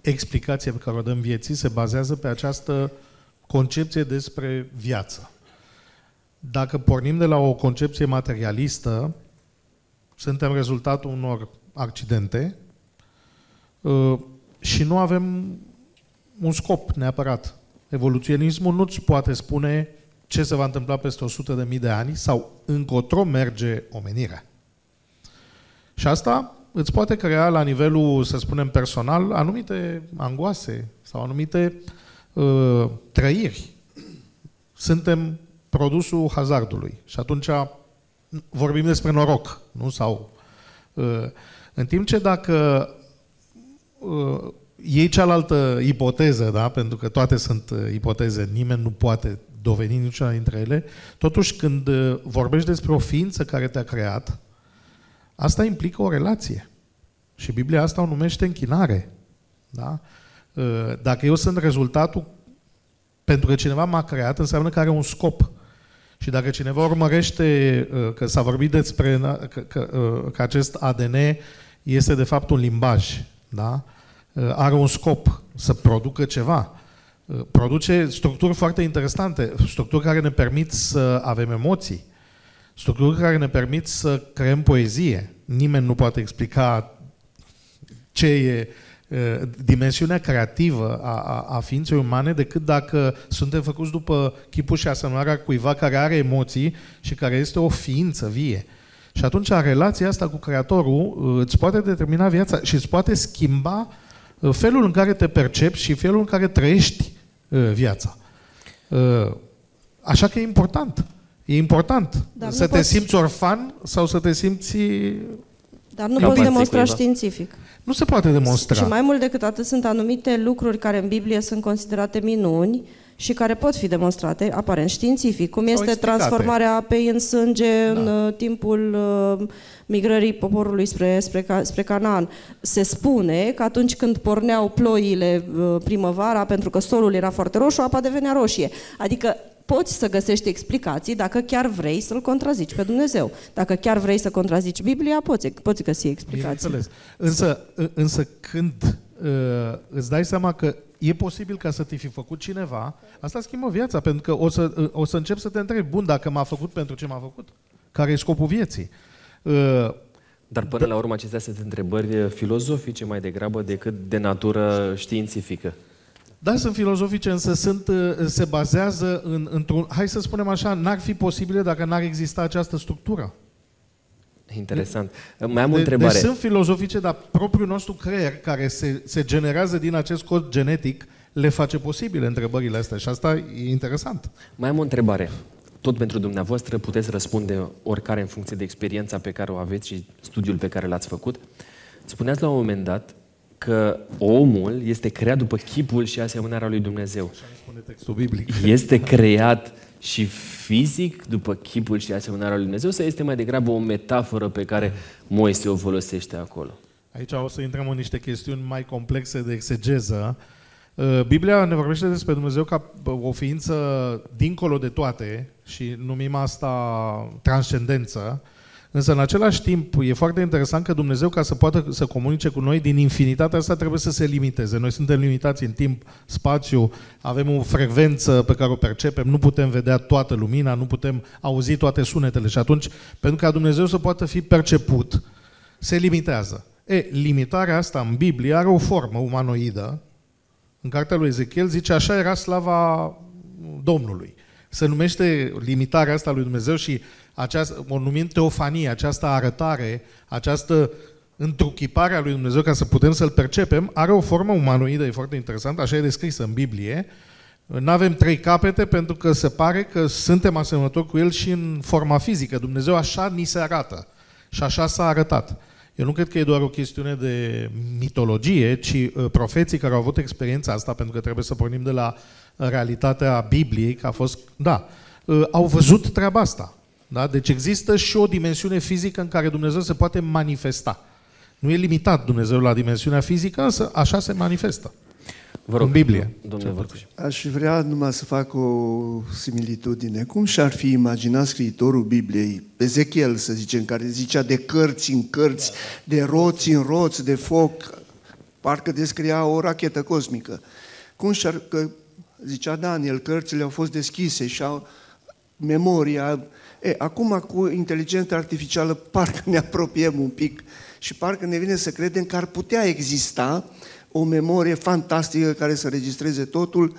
explicație pe care o dăm vieții se bazează pe această concepție despre viață. Dacă pornim de la o concepție materialistă, suntem rezultatul unor accidente uh, și nu avem un scop neapărat. Evoluționismul nu-ți poate spune ce se va întâmpla peste 100 de mii de ani sau încotro merge omenirea. Și asta îți poate crea la nivelul, să spunem, personal, anumite angoase sau anumite uh, trăiri. Suntem produsul hazardului și atunci vorbim despre noroc, nu? Sau, uh, în timp ce dacă uh, iei cealaltă ipoteză, da? pentru că toate sunt uh, ipoteze, nimeni nu poate dovedi niciuna dintre ele, totuși când uh, vorbești despre o ființă care te-a creat, asta implică o relație. Și Biblia asta o numește închinare. Da? Uh, dacă eu sunt rezultatul pentru că cineva m-a creat, înseamnă că are un scop. Și dacă cineva urmărește uh, că s-a vorbit despre că, că, că acest ADN este de fapt un limbaj, da? are un scop, să producă ceva. Uh, produce structuri foarte interesante, structuri care ne permit să avem emoții, structuri care ne permit să creăm poezie. Nimeni nu poate explica ce e dimensiunea creativă a, a, a ființei umane decât dacă suntem făcuți după chipul și asemănarea cuiva care are emoții și care este o ființă vie. Și atunci relația asta cu Creatorul îți poate determina viața și îți poate schimba felul în care te percepi și felul în care trăiești viața. Așa că e important. E important Dar să te poți... simți orfan sau să te simți dar nu poți demonstra cuiva. științific. Nu se poate demonstra. Și mai mult decât atât sunt anumite lucruri care în Biblie sunt considerate minuni și care pot fi demonstrate aparent științific, cum este transformarea apei în sânge da. în uh, timpul uh, migrării poporului spre, spre, spre Canaan. Se spune că atunci când porneau ploile uh, primăvara, pentru că solul era foarte roșu, apa devenea roșie. Adică poți să găsești explicații dacă chiar vrei să-L contrazici pe Dumnezeu. Dacă chiar vrei să contrazici Biblia, poți, poți găsi explicații. Însă, însă când uh, îți dai seama că e posibil ca să te fi făcut cineva, asta schimbă viața, pentru că o să, uh, o să încep să te întrebi, bun, dacă m-a făcut pentru ce m-a făcut? Care e scopul vieții? Uh, dar până la urmă acestea sunt întrebări filozofice mai degrabă decât de natură științifică. Da, sunt filozofice, însă sunt, uh, se bazează în, într-un... Hai să spunem așa, n-ar fi posibile dacă n-ar exista această structură. Interesant. Mai am o întrebare. Deci sunt filozofice, dar propriul nostru creier, care se, se generează din acest cod genetic, le face posibile întrebările astea și asta e interesant. Mai am o întrebare. Tot pentru dumneavoastră puteți răspunde oricare în funcție de experiența pe care o aveți și studiul pe care l-ați făcut. Spuneați la un moment dat că omul este creat după chipul și asemănarea lui Dumnezeu. Așa spune textul biblic. Este creat și fizic după chipul și asemănarea lui Dumnezeu sau este mai degrabă o metaforă pe care Moise o folosește acolo? Aici o să intrăm în niște chestiuni mai complexe de exegeză. Uh, Biblia ne vorbește despre Dumnezeu ca o ființă dincolo de toate și numim asta transcendență. Însă, în același timp, e foarte interesant că Dumnezeu, ca să poată să comunice cu noi, din infinitatea asta trebuie să se limiteze. Noi suntem limitați în timp, spațiu, avem o frecvență pe care o percepem, nu putem vedea toată lumina, nu putem auzi toate sunetele. Și atunci, pentru ca Dumnezeu să poată fi perceput, se limitează. E, limitarea asta în Biblie are o formă umanoidă. În cartea lui Ezechiel zice, așa era slava Domnului. Se numește limitarea asta lui Dumnezeu și această, o numim teofanie, această arătare, această întruchipare a lui Dumnezeu ca să putem să-L percepem, are o formă umanoidă, e foarte interesant, așa e descrisă în Biblie. Nu avem trei capete pentru că se pare că suntem asemănători cu El și în forma fizică. Dumnezeu așa ni se arată și așa s-a arătat. Eu nu cred că e doar o chestiune de mitologie, ci uh, profeții care au avut experiența asta, pentru că trebuie să pornim de la realitatea Bibliei, că a fost, da, uh, au văzut treaba asta. Da? Deci există și o dimensiune fizică în care Dumnezeu se poate manifesta. Nu e limitat Dumnezeu la dimensiunea fizică, însă așa se manifestă. Vă rog, în Biblie. Domnule Aș vrea numai să fac o similitudine. Cum și-ar fi imaginat scriitorul Bibliei, Ezechiel, să zicem, care zicea de cărți în cărți, de roți în roți, de foc, parcă descria o rachetă cosmică. Cum și-ar, că zicea Daniel, cărțile au fost deschise și au memoria E, acum cu inteligența artificială parcă ne apropiem un pic și parcă ne vine să credem că ar putea exista o memorie fantastică care să registreze totul,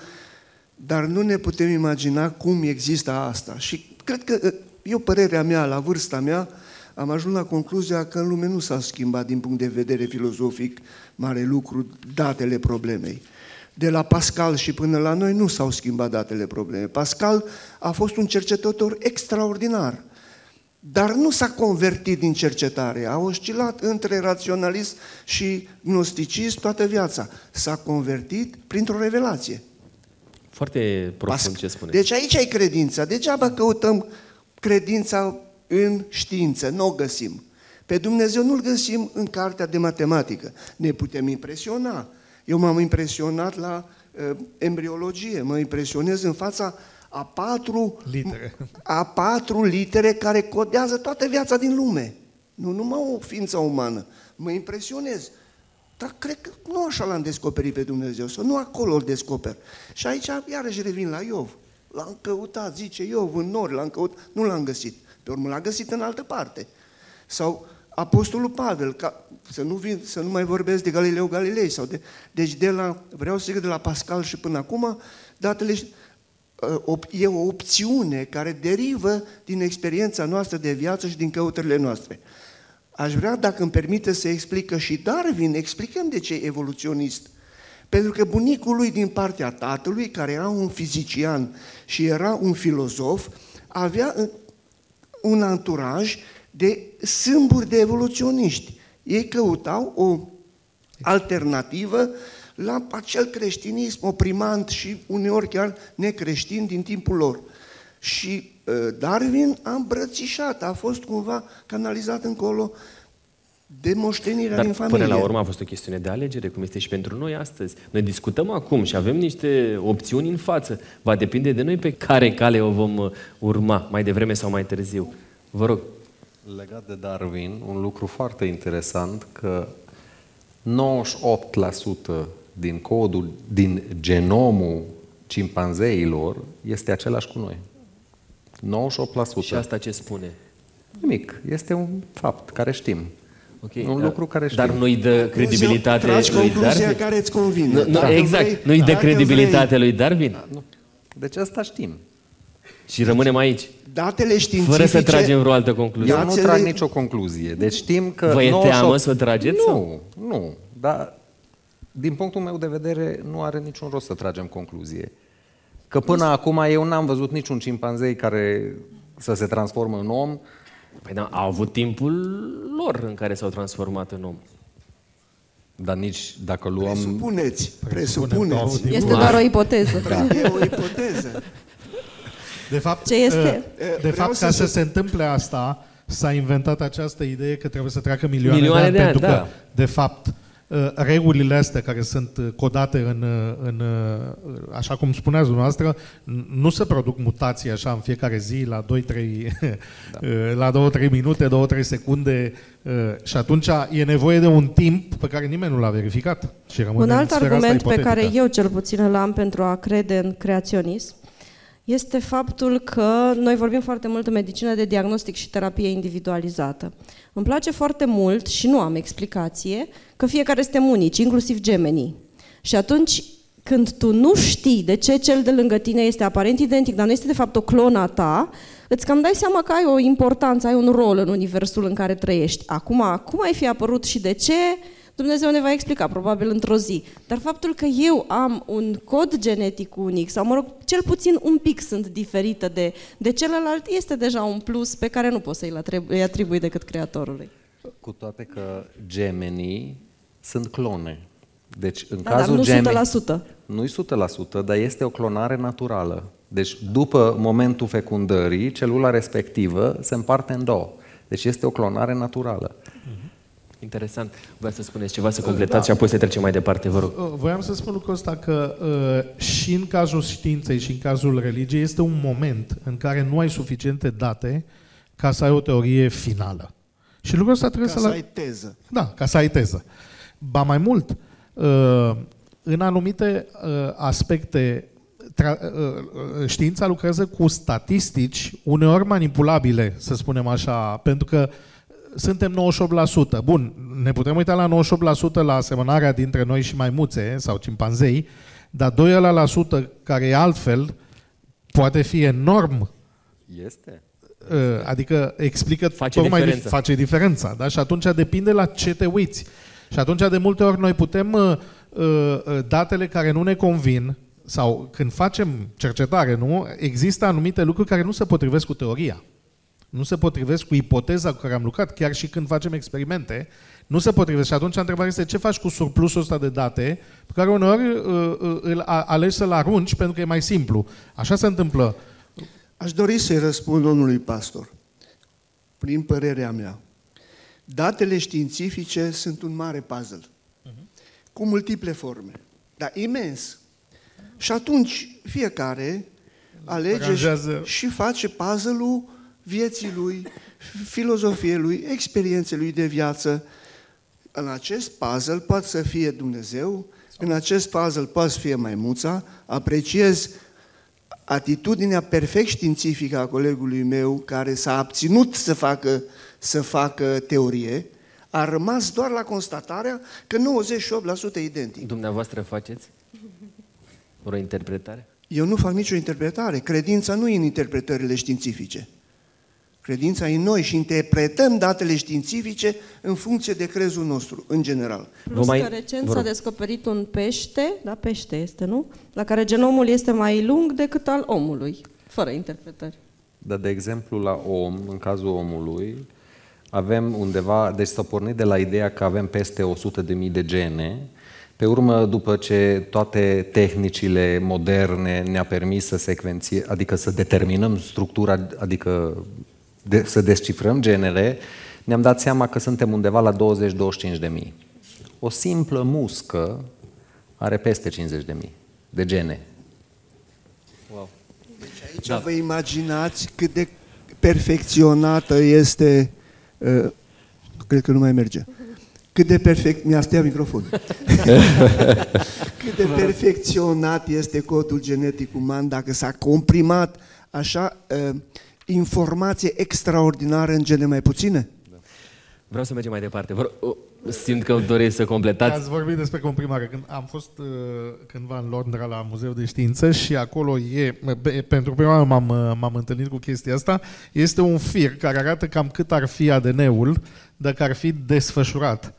dar nu ne putem imagina cum există asta. Și cred că, eu părerea mea, la vârsta mea, am ajuns la concluzia că în lume nu s-a schimbat din punct de vedere filozofic mare lucru datele problemei de la Pascal și până la noi nu s-au schimbat datele probleme. Pascal a fost un cercetător extraordinar, dar nu s-a convertit din cercetare, a oscilat între raționalist și gnosticist toată viața. S-a convertit printr-o revelație. Foarte profund Pascal. ce spune. Deci aici e credința. Degeaba căutăm credința în știință, nu o găsim. Pe Dumnezeu nu-L găsim în cartea de matematică. Ne putem impresiona, eu m-am impresionat la uh, embriologie, mă impresionez în fața a patru litere. a patru litere care codează toată viața din lume. Nu numai o ființă umană. Mă impresionez. Dar cred că nu așa l-am descoperit pe Dumnezeu, sau nu acolo îl descoper. Și aici iarăși revin la Iov. L-am căutat, zice Iov, în nori, l-am căutat, nu l-am găsit. Pe urmă l-am găsit în altă parte. Sau Apostolul Pavel, ca, să, nu vin, să nu mai vorbesc de Galileu Galilei, sau de, deci de la, vreau să zic de la Pascal și până acum, datele uh, e o opțiune care derivă din experiența noastră de viață și din căutările noastre. Aș vrea, dacă îmi permite, să explică și Darwin, explicăm de ce e evoluționist. Pentru că bunicul lui din partea tatălui, care era un fizician și era un filozof, avea un anturaj de sâmburi de evoluționiști. Ei căutau o alternativă la acel creștinism oprimant și uneori chiar necreștin din timpul lor. Și uh, Darwin a îmbrățișat, a fost cumva canalizat încolo de moștenirea Dar din familie. până la urmă a fost o chestiune de alegere, cum este și pentru noi astăzi. Noi discutăm acum și avem niște opțiuni în față. Va depinde de noi pe care cale o vom uh, urma, mai devreme sau mai târziu. Vă rog. Legat de Darwin, un lucru foarte interesant, că 98% din codul, din genomul cimpanzeilor este același cu noi. 98%. Și asta ce spune? Nimic. Este un fapt care știm. Okay, un dar, lucru care știm. Dar nu-i dă credibilitate Tragi lui concluzia Darwin? care îți convine. Nu, nu, Dacă exact, vrei- nu-i dă dacă credibilitate vrei, lui Darwin? Nu. Deci asta știm. Și rămânem aici, Datele științifice... fără să tragem vreo altă concluzie. Eu nu Iați-le- trag nicio concluzie. Deci știm că... Vă e 98 teamă să o trageți, Nu, sau? nu. Dar din punctul meu de vedere nu are niciun rost să tragem concluzie. Că până acum eu n-am văzut niciun cimpanzei care să se transformă în om. Păi da, au avut timpul lor în care s-au transformat în om. Dar nici dacă luăm... Presupuneți, Presupunem că au presupuneți. timp. Este doar o ipoteză. E o ipoteză. De fapt, Ce este? uh, De Vreau fapt, să ca să se- se întâmple asta, s-a inventat această idee că trebuie să treacă milioane, Milioane de ani, de ani, pentru da. că, de fapt, uh, regulile astea care sunt uh, codate în, uh, în uh, așa cum spuneați dumneavoastră, n- nu se produc mutații așa în fiecare zi la 2-3 *laughs* da. la 2-3 minute, 2-3 secunde uh, și atunci e nevoie de un timp pe care nimeni nu l-a verificat. Și rămâne Un în alt sfera asta argument pe ipotetică. care eu cel puțin îl am pentru a crede în creaționism este faptul că noi vorbim foarte mult în medicină de diagnostic și terapie individualizată. Îmi place foarte mult și nu am explicație că fiecare suntem unici, inclusiv gemenii. Și atunci când tu nu știi de ce cel de lângă tine este aparent identic, dar nu este de fapt o clonă a ta, îți cam dai seama că ai o importanță, ai un rol în universul în care trăiești. Acum, cum ai fi apărut și de ce, Dumnezeu ne va explica, probabil într-o zi. Dar faptul că eu am un cod genetic unic, sau mă rog, cel puțin un pic sunt diferită de, de celălalt, este deja un plus pe care nu poți să-i atribu- îi atribui decât creatorului. Cu toate că gemenii sunt clone. Deci, în Da, dar cazul nu gemeni... 100%. Nu-i 100%, dar este o clonare naturală. Deci, după momentul fecundării, celula respectivă se împarte în două. Deci este o clonare naturală. Interesant. Vreau să spuneți ceva, să completați și apoi să trecem mai departe, vă rog. Uh, Voiam să spun lucrul ăsta că uh, și în cazul științei și în cazul religiei este un moment în care nu ai suficiente date ca să ai o teorie finală. Și lucrul ăsta trebuie Ca să-l să ai teză. Da, ca să ai teză. Ba mai mult, uh, în anumite uh, aspecte, tra- uh, uh, știința lucrează cu statistici, uneori manipulabile, să spunem așa, pentru că suntem 98%. Bun, ne putem uita la 98% la asemănarea dintre noi și maimuțe sau cimpanzei, dar 2% care e altfel poate fi enorm Este? Uh, adică explică Face tocmai diferența. dif- face diferența, da? Și atunci depinde la ce te uiți. Și atunci de multe ori noi putem uh, uh, datele care nu ne convin sau când facem cercetare, nu, există anumite lucruri care nu se potrivesc cu teoria. Nu se potrivesc cu ipoteza cu care am lucrat, chiar și când facem experimente, nu se potrivesc. Și atunci întrebarea este ce faci cu surplusul ăsta de date, pe care uneori uh, uh, îl a- alegi să-l arunci pentru că e mai simplu. Așa se întâmplă. Aș dori să-i răspund domnului pastor, prin părerea mea. Datele științifice sunt un mare puzzle, cu multiple forme, dar imens. Și atunci fiecare alege Aranjează. și, și face puzzle-ul vieții lui, filozofiei lui, experienței lui de viață. În acest puzzle poate să fie Dumnezeu, în acest puzzle poate să fie maimuța, apreciez atitudinea perfect științifică a colegului meu care s-a abținut să facă să facă teorie, a rămas doar la constatarea că 98% identic. Dumneavoastră faceți o interpretare? Eu nu fac nicio interpretare. Credința nu e în interpretările științifice. Credința e în noi și interpretăm datele științifice în funcție de crezul nostru, în general. Plus mai... că recent s-a descoperit un pește, da, pește este, nu? La care genomul este mai lung decât al omului, fără interpretări. Dar, de exemplu, la om, în cazul omului, avem undeva, deci s-a pornit de la ideea că avem peste 100.000 de gene, pe urmă, după ce toate tehnicile moderne ne-a permis să secvenție, adică să determinăm structura, adică de, să descifrăm genele, ne-am dat seama că suntem undeva la 20-25 de mii. O simplă muscă are peste 50 de mii de gene. Wow. Deci aici da. vă imaginați cât de perfecționată este uh, cred că nu mai merge. Cât de perfect... Mi-a stea microfon. *laughs* cât de perfecționat este codul genetic uman dacă s-a comprimat așa uh, informație extraordinară în gene mai puține? Vreau să mergem mai departe. Vă, simt că doresc să completați. Ați vorbit despre comprimare. Când am fost uh, cândva în Londra la Muzeul de Știință și acolo e, pentru prima oară m-am, uh, m-am întâlnit cu chestia asta, este un fir care arată cam cât ar fi ADN-ul dacă ar fi desfășurat.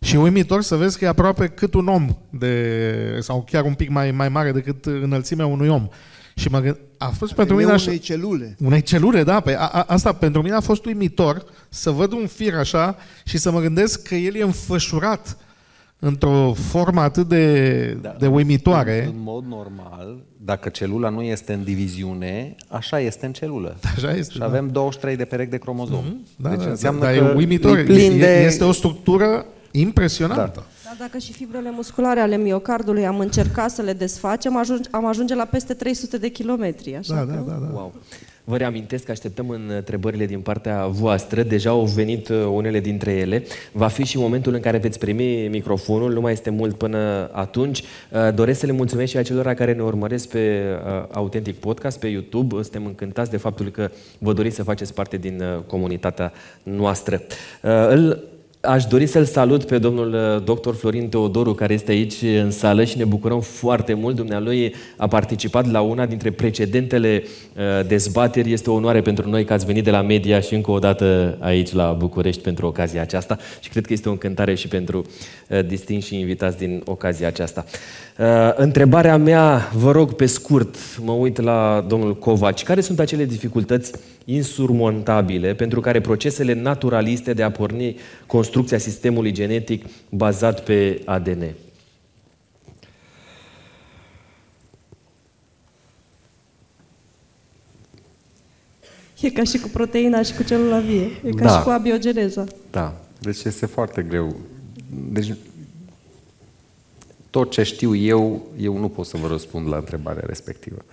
Și uimitor să vezi că e aproape cât un om, de, sau chiar un pic mai, mai mare decât înălțimea unui om. Și mă gând, a fost a pentru mine așa... Unei celule. Unei celule, da. Pe a, a, asta pentru mine a fost uimitor să văd un fir așa și să mă gândesc că el e înfășurat într-o formă atât de, da, de uimitoare. În, în mod normal, dacă celula nu este în diviziune, așa este în celulă. *laughs* Așa este, și da. avem 23 de perechi de cromozom. Mm-hmm, da, deci da, înseamnă da, că e uimitor. E plin de... Este o structură impresionantă. Da. Dar dacă și fibrele musculare ale miocardului am încercat să le desfacem, ajunge, am ajunge la peste 300 de kilometri. Așa da, că... da, da, da. Wow. Vă reamintesc că așteptăm în întrebările din partea voastră. Deja au venit uh, unele dintre ele. Va fi și momentul în care veți primi microfonul. Nu mai este mult până atunci. Uh, doresc să le mulțumesc și acelora care ne urmăresc pe uh, Autentic Podcast, pe YouTube. Suntem încântați de faptul că vă doriți să faceți parte din comunitatea noastră. Îl Aș dori să-l salut pe domnul uh, dr. Florin Teodoru, care este aici în sală și ne bucurăm foarte mult. Dumnealui a participat la una dintre precedentele uh, dezbateri. Este o onoare pentru noi că ați venit de la media și încă o dată aici la București pentru ocazia aceasta și cred că este o încântare și pentru uh, distinși invitați din ocazia aceasta. Întrebarea mea, vă rog pe scurt, mă uit la domnul Covaci, care sunt acele dificultăți insurmontabile pentru care procesele naturaliste de a porni construcția sistemului genetic bazat pe ADN. E ca și cu proteina și cu celula vie. E ca da. și cu abiogeneza. Da. Deci este foarte greu. Deci tot ce știu eu, eu nu pot să vă răspund la întrebarea respectivă.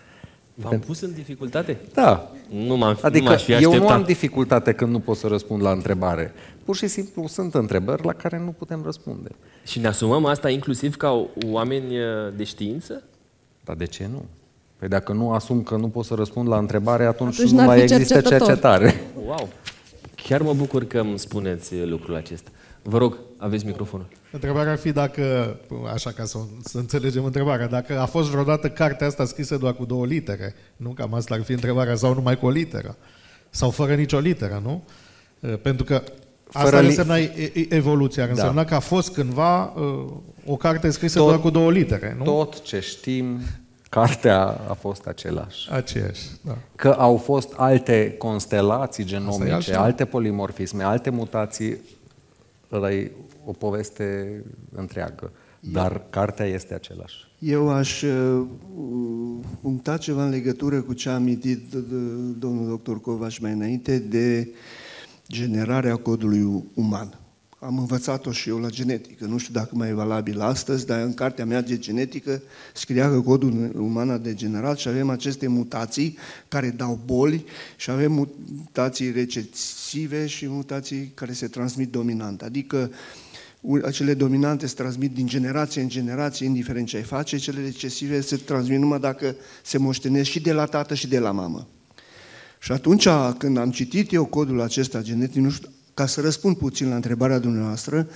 V-am pus în dificultate? Da. Nu m-am adică nu m-aș fi așteptat. eu nu am dificultate când nu pot să răspund la întrebare. Pur și simplu sunt întrebări la care nu putem răspunde. Și ne asumăm asta inclusiv ca oameni uh, de știință? Dar de ce nu? Păi dacă nu asum că nu pot să răspund la întrebare, atunci, atunci nu mai există cercetător. cercetare. Wow! Chiar mă bucur că îmi spuneți lucrul acesta. Vă rog, aveți microfonul. Întrebarea ar fi dacă, așa ca să, să înțelegem întrebarea, dacă a fost vreodată cartea asta scrisă doar cu două litere, nu? Cam asta ar fi întrebarea, sau numai cu o literă, sau fără nicio literă, nu? Pentru că asta fără însemna evoluția, ar da. însemna că a fost cândva o carte scrisă tot, doar cu două litere, nu? Tot ce știm, cartea a fost același. Aceeași, da. Că au fost alte constelații genomice, alte polimorfisme, alte mutații, ăla e o poveste întreagă. Dar Eu, cartea este același. Eu aș uh, puncta ceva în legătură cu ce a amintit domnul doctor Covaș mai înainte de generarea codului uman. Am învățat-o și eu la genetică. Nu știu dacă mai e valabil astăzi, dar în cartea mea de genetică scria că codul uman a degenerat și avem aceste mutații care dau boli și avem mutații recesive și mutații care se transmit dominant. Adică acele dominante se transmit din generație în generație, indiferent ce ai face, cele recesive se transmit numai dacă se moștenesc și de la tată și de la mamă. Și atunci când am citit eu codul acesta genetic, nu știu, ca să răspund puțin la întrebarea dumneavoastră,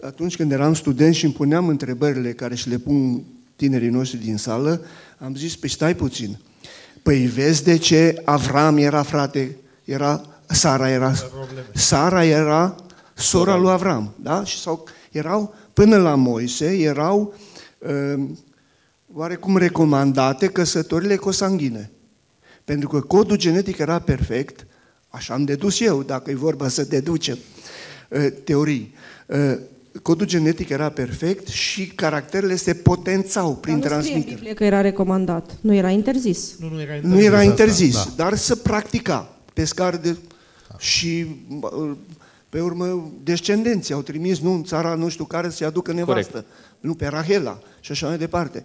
atunci când eram student și îmi puneam întrebările care și le pun tinerii noștri din sală, am zis, păi stai puțin, păi vezi de ce Avram era frate, era, Sara era, Sara era sora lui Avram, da? Și sau, erau, până la Moise, erau uh, oarecum recomandate căsătorile cosanghine. Pentru că codul genetic era perfect, așa am dedus eu, dacă e vorba să deducem uh, teorii. Uh, codul genetic era perfect și caracterele se potențau prin Dar nu scrie în transmitere. Biblie că era recomandat, nu era interzis. Nu, nu era interzis, Nu era asta, interzis, da. dar să practica pe scară de... Și bă, pe urmă descendenții au trimis, nu în țara nu știu care, să-i aducă nevastă. Corect. Nu pe Rahela și așa mai departe.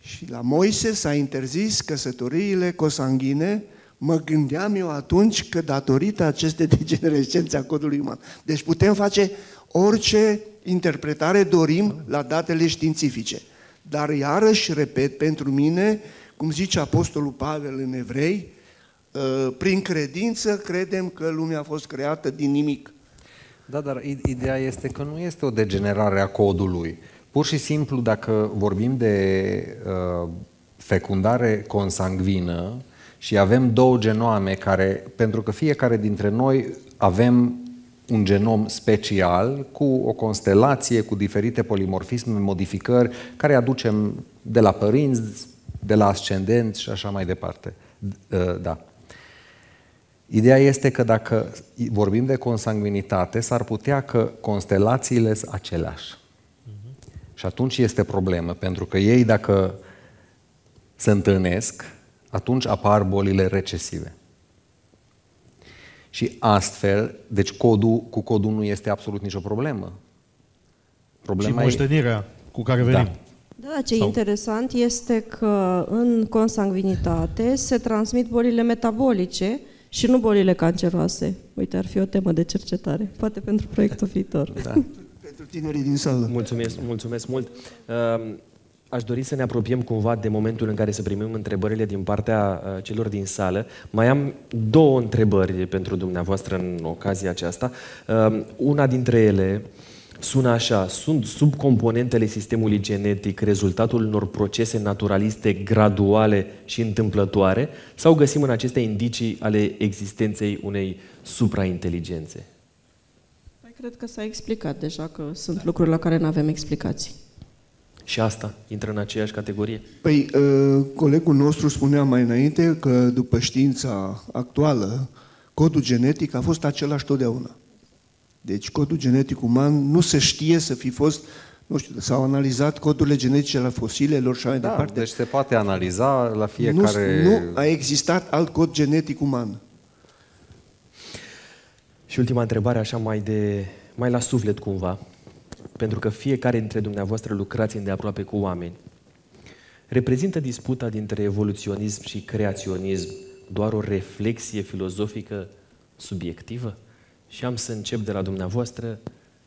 Și la Moise s-a interzis căsătoriile cosanghine, mă gândeam eu atunci că datorită acestei *laughs* degenerescențe a codului uman. Deci putem face orice interpretare dorim la datele științifice. Dar iarăși, repet, pentru mine, cum zice Apostolul Pavel în Evrei, ă, prin credință credem că lumea a fost creată din nimic. Da, dar i- ideea este că nu este o degenerare a codului. Pur și simplu, dacă vorbim de uh, fecundare consangvină și avem două genoame care, pentru că fiecare dintre noi avem un genom special cu o constelație, cu diferite polimorfisme, modificări, care aducem de la părinți, de la ascendenți și așa mai departe. D- uh, Da. Ideea este că dacă vorbim de consanguinitate, s-ar putea că constelațiile sunt aceleași. Și atunci este problemă, pentru că ei dacă se întâlnesc, atunci apar bolile recesive. Și astfel, deci codul, cu codul nu este absolut nicio problemă. Și Problema e... moștenirea cu care venim. Da. Da, ce Sau- interesant este că în consanguinitate se transmit bolile metabolice și nu bolile canceroase. Uite, ar fi o temă de cercetare, poate pentru proiectul viitor. Da. Pentru tinerii din sală. Mulțumesc, mulțumesc mult. Um, Aș dori să ne apropiem cumva de momentul în care să primim întrebările din partea uh, celor din sală. Mai am două întrebări pentru dumneavoastră în ocazia aceasta. Um, Una dintre ele sună așa, sunt subcomponentele sistemului genetic rezultatul unor procese naturaliste graduale și întâmplătoare sau găsim în aceste indicii ale existenței unei suprainteligențe? Păi cred că s-a explicat deja că sunt lucruri la care nu avem explicații. Și asta intră în aceeași categorie? Păi, uh, colegul nostru spunea mai înainte că după știința actuală, codul genetic a fost același totdeauna. Deci codul genetic uman nu se știe să fi fost, nu știu, s-au analizat codurile genetice la fosilelor și așa mai Da, departe. deci se poate analiza la fiecare... Nu, nu a existat alt cod genetic uman. Și ultima întrebare, așa mai, de, mai la suflet cumva, pentru că fiecare dintre dumneavoastră lucrați îndeaproape cu oameni. Reprezintă disputa dintre evoluționism și creaționism doar o reflexie filozofică subiectivă? Și am să încep de la dumneavoastră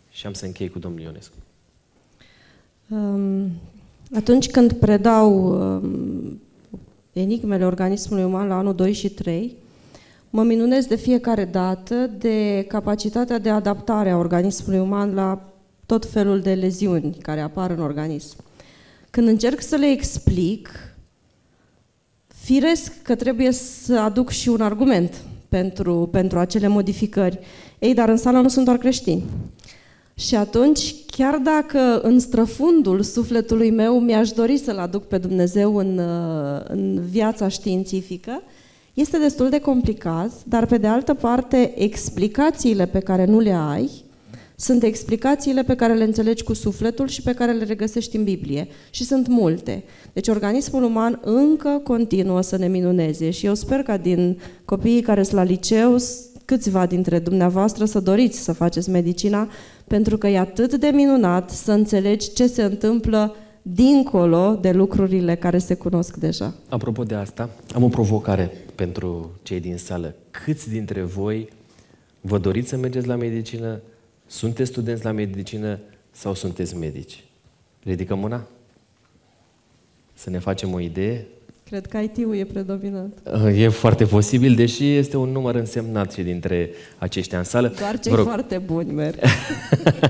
și am să închei cu domnul Ionescu. Um, Atunci când predau um, enigmele organismului uman la anul 2 și 3, mă minunez de fiecare dată de capacitatea de adaptare a organismului uman la tot felul de leziuni care apar în organism. Când încerc să le explic, firesc că trebuie să aduc și un argument pentru, pentru acele modificări. Ei, dar în sală nu sunt doar creștini. Și atunci, chiar dacă în străfundul sufletului meu mi-aș dori să-L aduc pe Dumnezeu în, uh, în viața științifică, este destul de complicat, dar pe de altă parte, explicațiile pe care nu le ai sunt explicațiile pe care le înțelegi cu sufletul și pe care le regăsești în Biblie. Și sunt multe. Deci organismul uman încă continuă să ne minuneze și eu sper ca din copiii care sunt la liceu, câțiva dintre dumneavoastră să doriți să faceți medicina, pentru că e atât de minunat să înțelegi ce se întâmplă dincolo de lucrurile care se cunosc deja. Apropo de asta, am o provocare pentru cei din sală. Câți dintre voi vă doriți să mergeți la medicină, sunteți studenți la medicină sau sunteți medici? Ridicăm mâna? Să ne facem o idee? Cred că IT-ul e predominant. E foarte posibil, deși este un număr însemnat și dintre aceștia în sală. Doar cei foarte buni merg.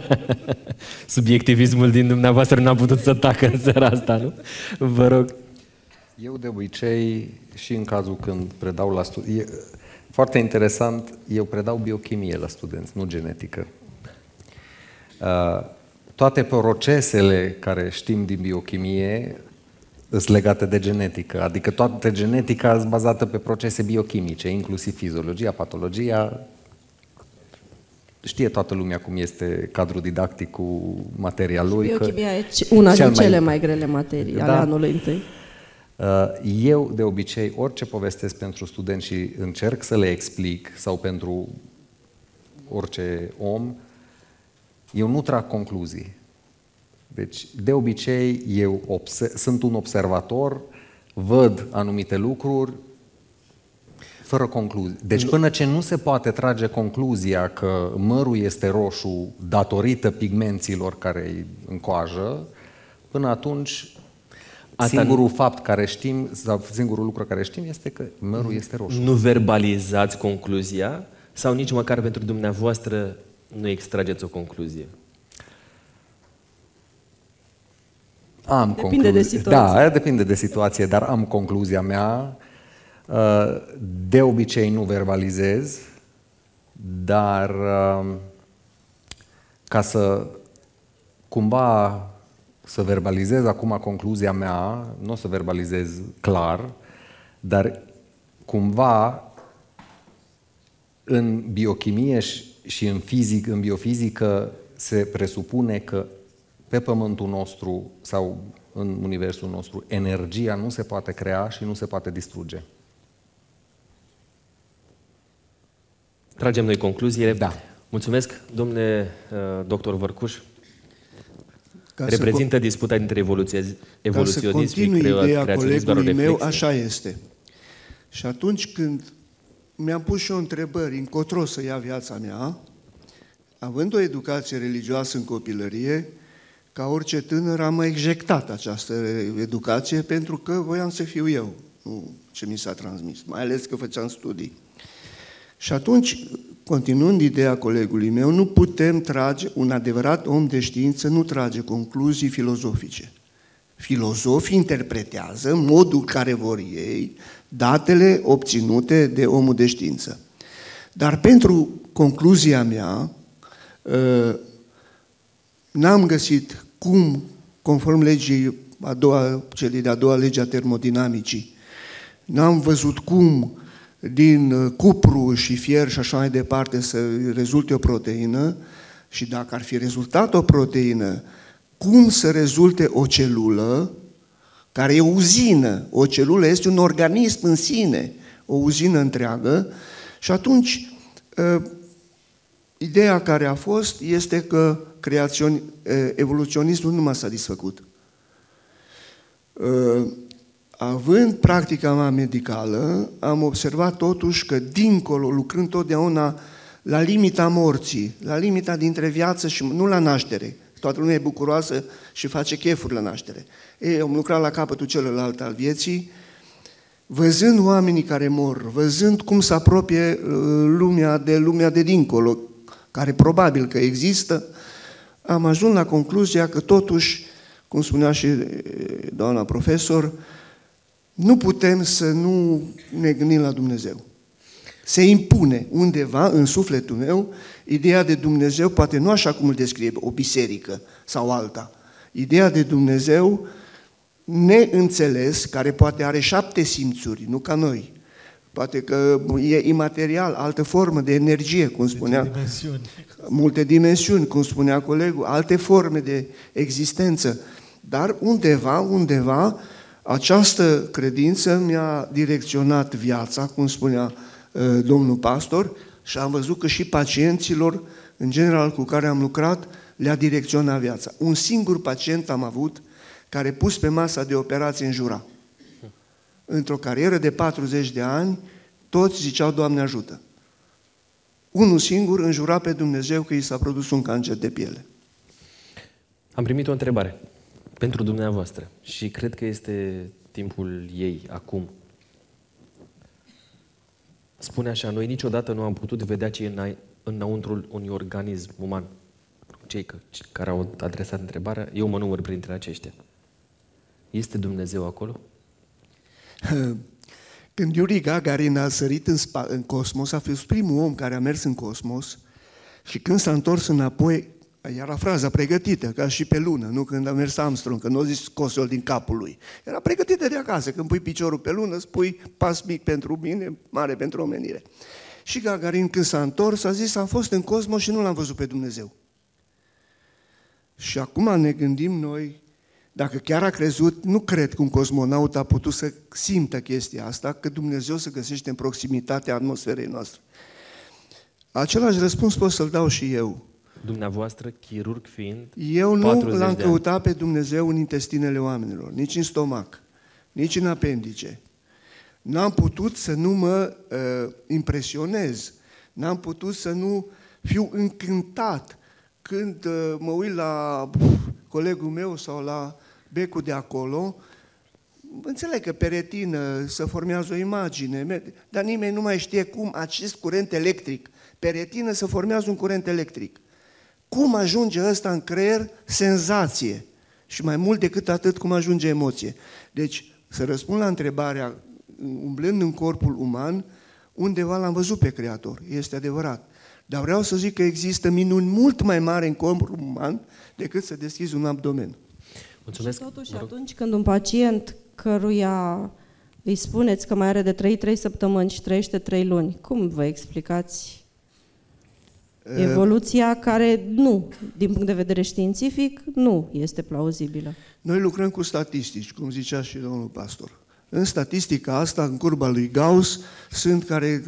*laughs* Subiectivismul din dumneavoastră n-a putut să tacă în seara asta, nu? Vă rog. Eu de obicei, și în cazul când predau la studii, foarte interesant, eu predau biochimie la studenți, nu genetică. Uh, toate procesele care știm din biochimie sunt legate de genetică, adică toată genetica este bazată pe procese biochimice, inclusiv fiziologia, patologia. Știe toată lumea cum este cadrul didactic cu materia lui. Biochimia e una din cele mai grele materii da. ale anului întâi. Uh, eu, de obicei, orice povestesc pentru studenți și încerc să le explic, sau pentru orice om, eu nu trag concluzii. Deci, de obicei, eu sunt un observator, văd anumite lucruri, fără concluzii. Deci până ce nu se poate trage concluzia că mărul este roșu datorită pigmenților care îi încoajă, până atunci Asta singurul nu... fapt care știm, sau singurul lucru care știm este că mărul este roșu. Nu verbalizați concluzia sau nici măcar pentru dumneavoastră nu extrageți o concluzie? Am depinde concluzie. de situație. Da, depinde de situație, dar am concluzia mea. Uh, de obicei nu verbalizez, dar uh, ca să cumva să verbalizez acum concluzia mea, nu o să verbalizez clar, dar cumva în biochimie și în fizic, în biofizică se presupune că pe pământul nostru sau în universul nostru energia nu se poate crea și nu se poate distruge. Tragem noi concluziile. Da. Mulțumesc, domnule uh, doctor Vărcuș. Ca Reprezintă să, disputa dintre evoluționism și ideea colegului meu, așa este. Și atunci când mi-am pus și o întrebări, încotro să ia viața mea, având o educație religioasă în copilărie, ca orice tânăr am ejectat această educație pentru că voiam să fiu eu, nu ce mi s-a transmis, mai ales că făceam studii. Și atunci, continuând ideea colegului meu, nu putem trage, un adevărat om de știință nu trage concluzii filozofice. Filozofii interpretează în modul care vor ei datele obținute de omul de știință. Dar pentru concluzia mea, ă, n-am găsit cum, conform legii a doua, celei de-a doua lege a termodinamicii, n-am văzut cum din uh, cupru și fier și așa mai departe să rezulte o proteină și dacă ar fi rezultat o proteină, cum să rezulte o celulă care e o uzină. O celulă este un organism în sine, o uzină întreagă și atunci uh, ideea care a fost este că creațion, uh, evoluționismul nu m-a satisfăcut având practica mea medicală, am observat totuși că dincolo, lucrând totdeauna la limita morții, la limita dintre viață și nu la naștere, toată lumea e bucuroasă și face chefuri la naștere. Ei, am lucrat la capătul celălalt al vieții, văzând oamenii care mor, văzând cum se apropie uh, lumea de lumea de dincolo, care probabil că există, am ajuns la concluzia că totuși, cum spunea și uh, doamna profesor, nu putem să nu ne gândim la Dumnezeu. Se impune undeva în sufletul meu ideea de Dumnezeu, poate nu așa cum îl descrie o biserică sau alta. Ideea de Dumnezeu neînțeles, care poate are șapte simțuri, nu ca noi. Poate că e imaterial, altă formă de energie, cum spunea. Multe dimensiuni. Multe dimensiuni, cum spunea colegul, alte forme de existență. Dar undeva, undeva, această credință mi-a direcționat viața, cum spunea uh, domnul pastor, și am văzut că și pacienților, în general cu care am lucrat, le-a direcționat viața. Un singur pacient am avut care pus pe masa de operație în jura. Într-o carieră de 40 de ani, toți ziceau, Doamne ajută. Unul singur înjura pe Dumnezeu că i s-a produs un cancer de piele. Am primit o întrebare pentru dumneavoastră și cred că este timpul ei acum. Spune așa, noi niciodată nu am putut vedea ce e înăuntrul unui organism uman. Cei care au adresat întrebarea, eu mă număr printre aceștia. Este Dumnezeu acolo? *laughs* Când Yuri Gagarin a sărit în, spa, în cosmos, a fost primul om care a mers în cosmos și când s-a întors înapoi, era fraza pregătită, ca și pe lună, nu când a mers Armstrong, că nu a zis scosul din capul lui. Era pregătită de acasă, când pui piciorul pe lună, spui pas mic pentru mine, mare pentru omenire. Și Gagarin, când s-a întors, a zis, am fost în cosmos și nu l-am văzut pe Dumnezeu. Și acum ne gândim noi, dacă chiar a crezut, nu cred că un cosmonaut a putut să simtă chestia asta, că Dumnezeu se găsește în proximitatea atmosferei noastre. Același răspuns pot să-l dau și eu. Dumneavoastră, chirurg fiind, Eu nu l-am căutat pe Dumnezeu în intestinele oamenilor, nici în stomac, nici în apendice. N-am putut să nu mă uh, impresionez, n-am putut să nu fiu încântat când uh, mă uit la colegul meu sau la becul de acolo, înțeleg că pe retină se formează o imagine, dar nimeni nu mai știe cum acest curent electric, pe retină se formează un curent electric. Cum ajunge ăsta în creier? Senzație. Și mai mult decât atât, cum ajunge emoție. Deci, să răspund la întrebarea, umblând în corpul uman, undeva l-am văzut pe Creator, este adevărat. Dar vreau să zic că există minuni mult mai mari în corpul uman decât să deschizi un abdomen. Mulțumesc. Și totuși, atunci când un pacient căruia îi spuneți că mai are de 3-3 săptămâni și trăiește 3 luni, cum vă explicați evoluția care nu, din punct de vedere științific, nu este plauzibilă? Noi lucrăm cu statistici, cum zicea și domnul pastor. În statistica asta, în curba lui Gauss, sunt care,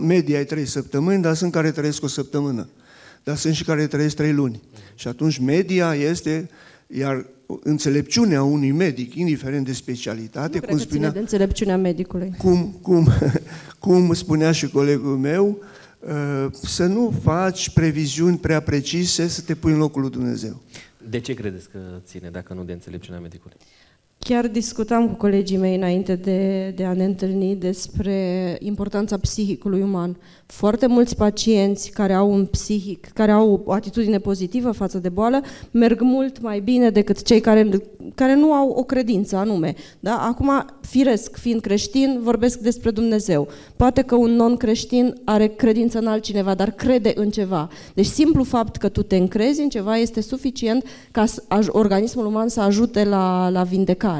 media e 3 săptămâni, dar sunt care trăiesc o săptămână. Dar sunt și care trăiesc 3 luni. Și atunci media este, iar înțelepciunea unui medic, indiferent de specialitate, nu cum spunea, de înțelepciunea medicului. Cum, cum, *laughs* cum spunea și colegul meu, uh, să nu faci previziuni prea precise, să te pui în locul lui Dumnezeu. De ce credeți că ține, dacă nu de înțelepciunea medicului? Chiar discutam cu colegii mei înainte de, de a ne întâlni despre importanța psihicului uman. Foarte mulți pacienți care au un psihic, care au o atitudine pozitivă față de boală, merg mult mai bine decât cei care, care nu au o credință anume. Da? Acum, firesc, fiind creștin, vorbesc despre Dumnezeu. Poate că un non-creștin are credință în altcineva, dar crede în ceva. Deci simplu fapt că tu te încrezi în ceva este suficient ca organismul uman să ajute la, la vindecare.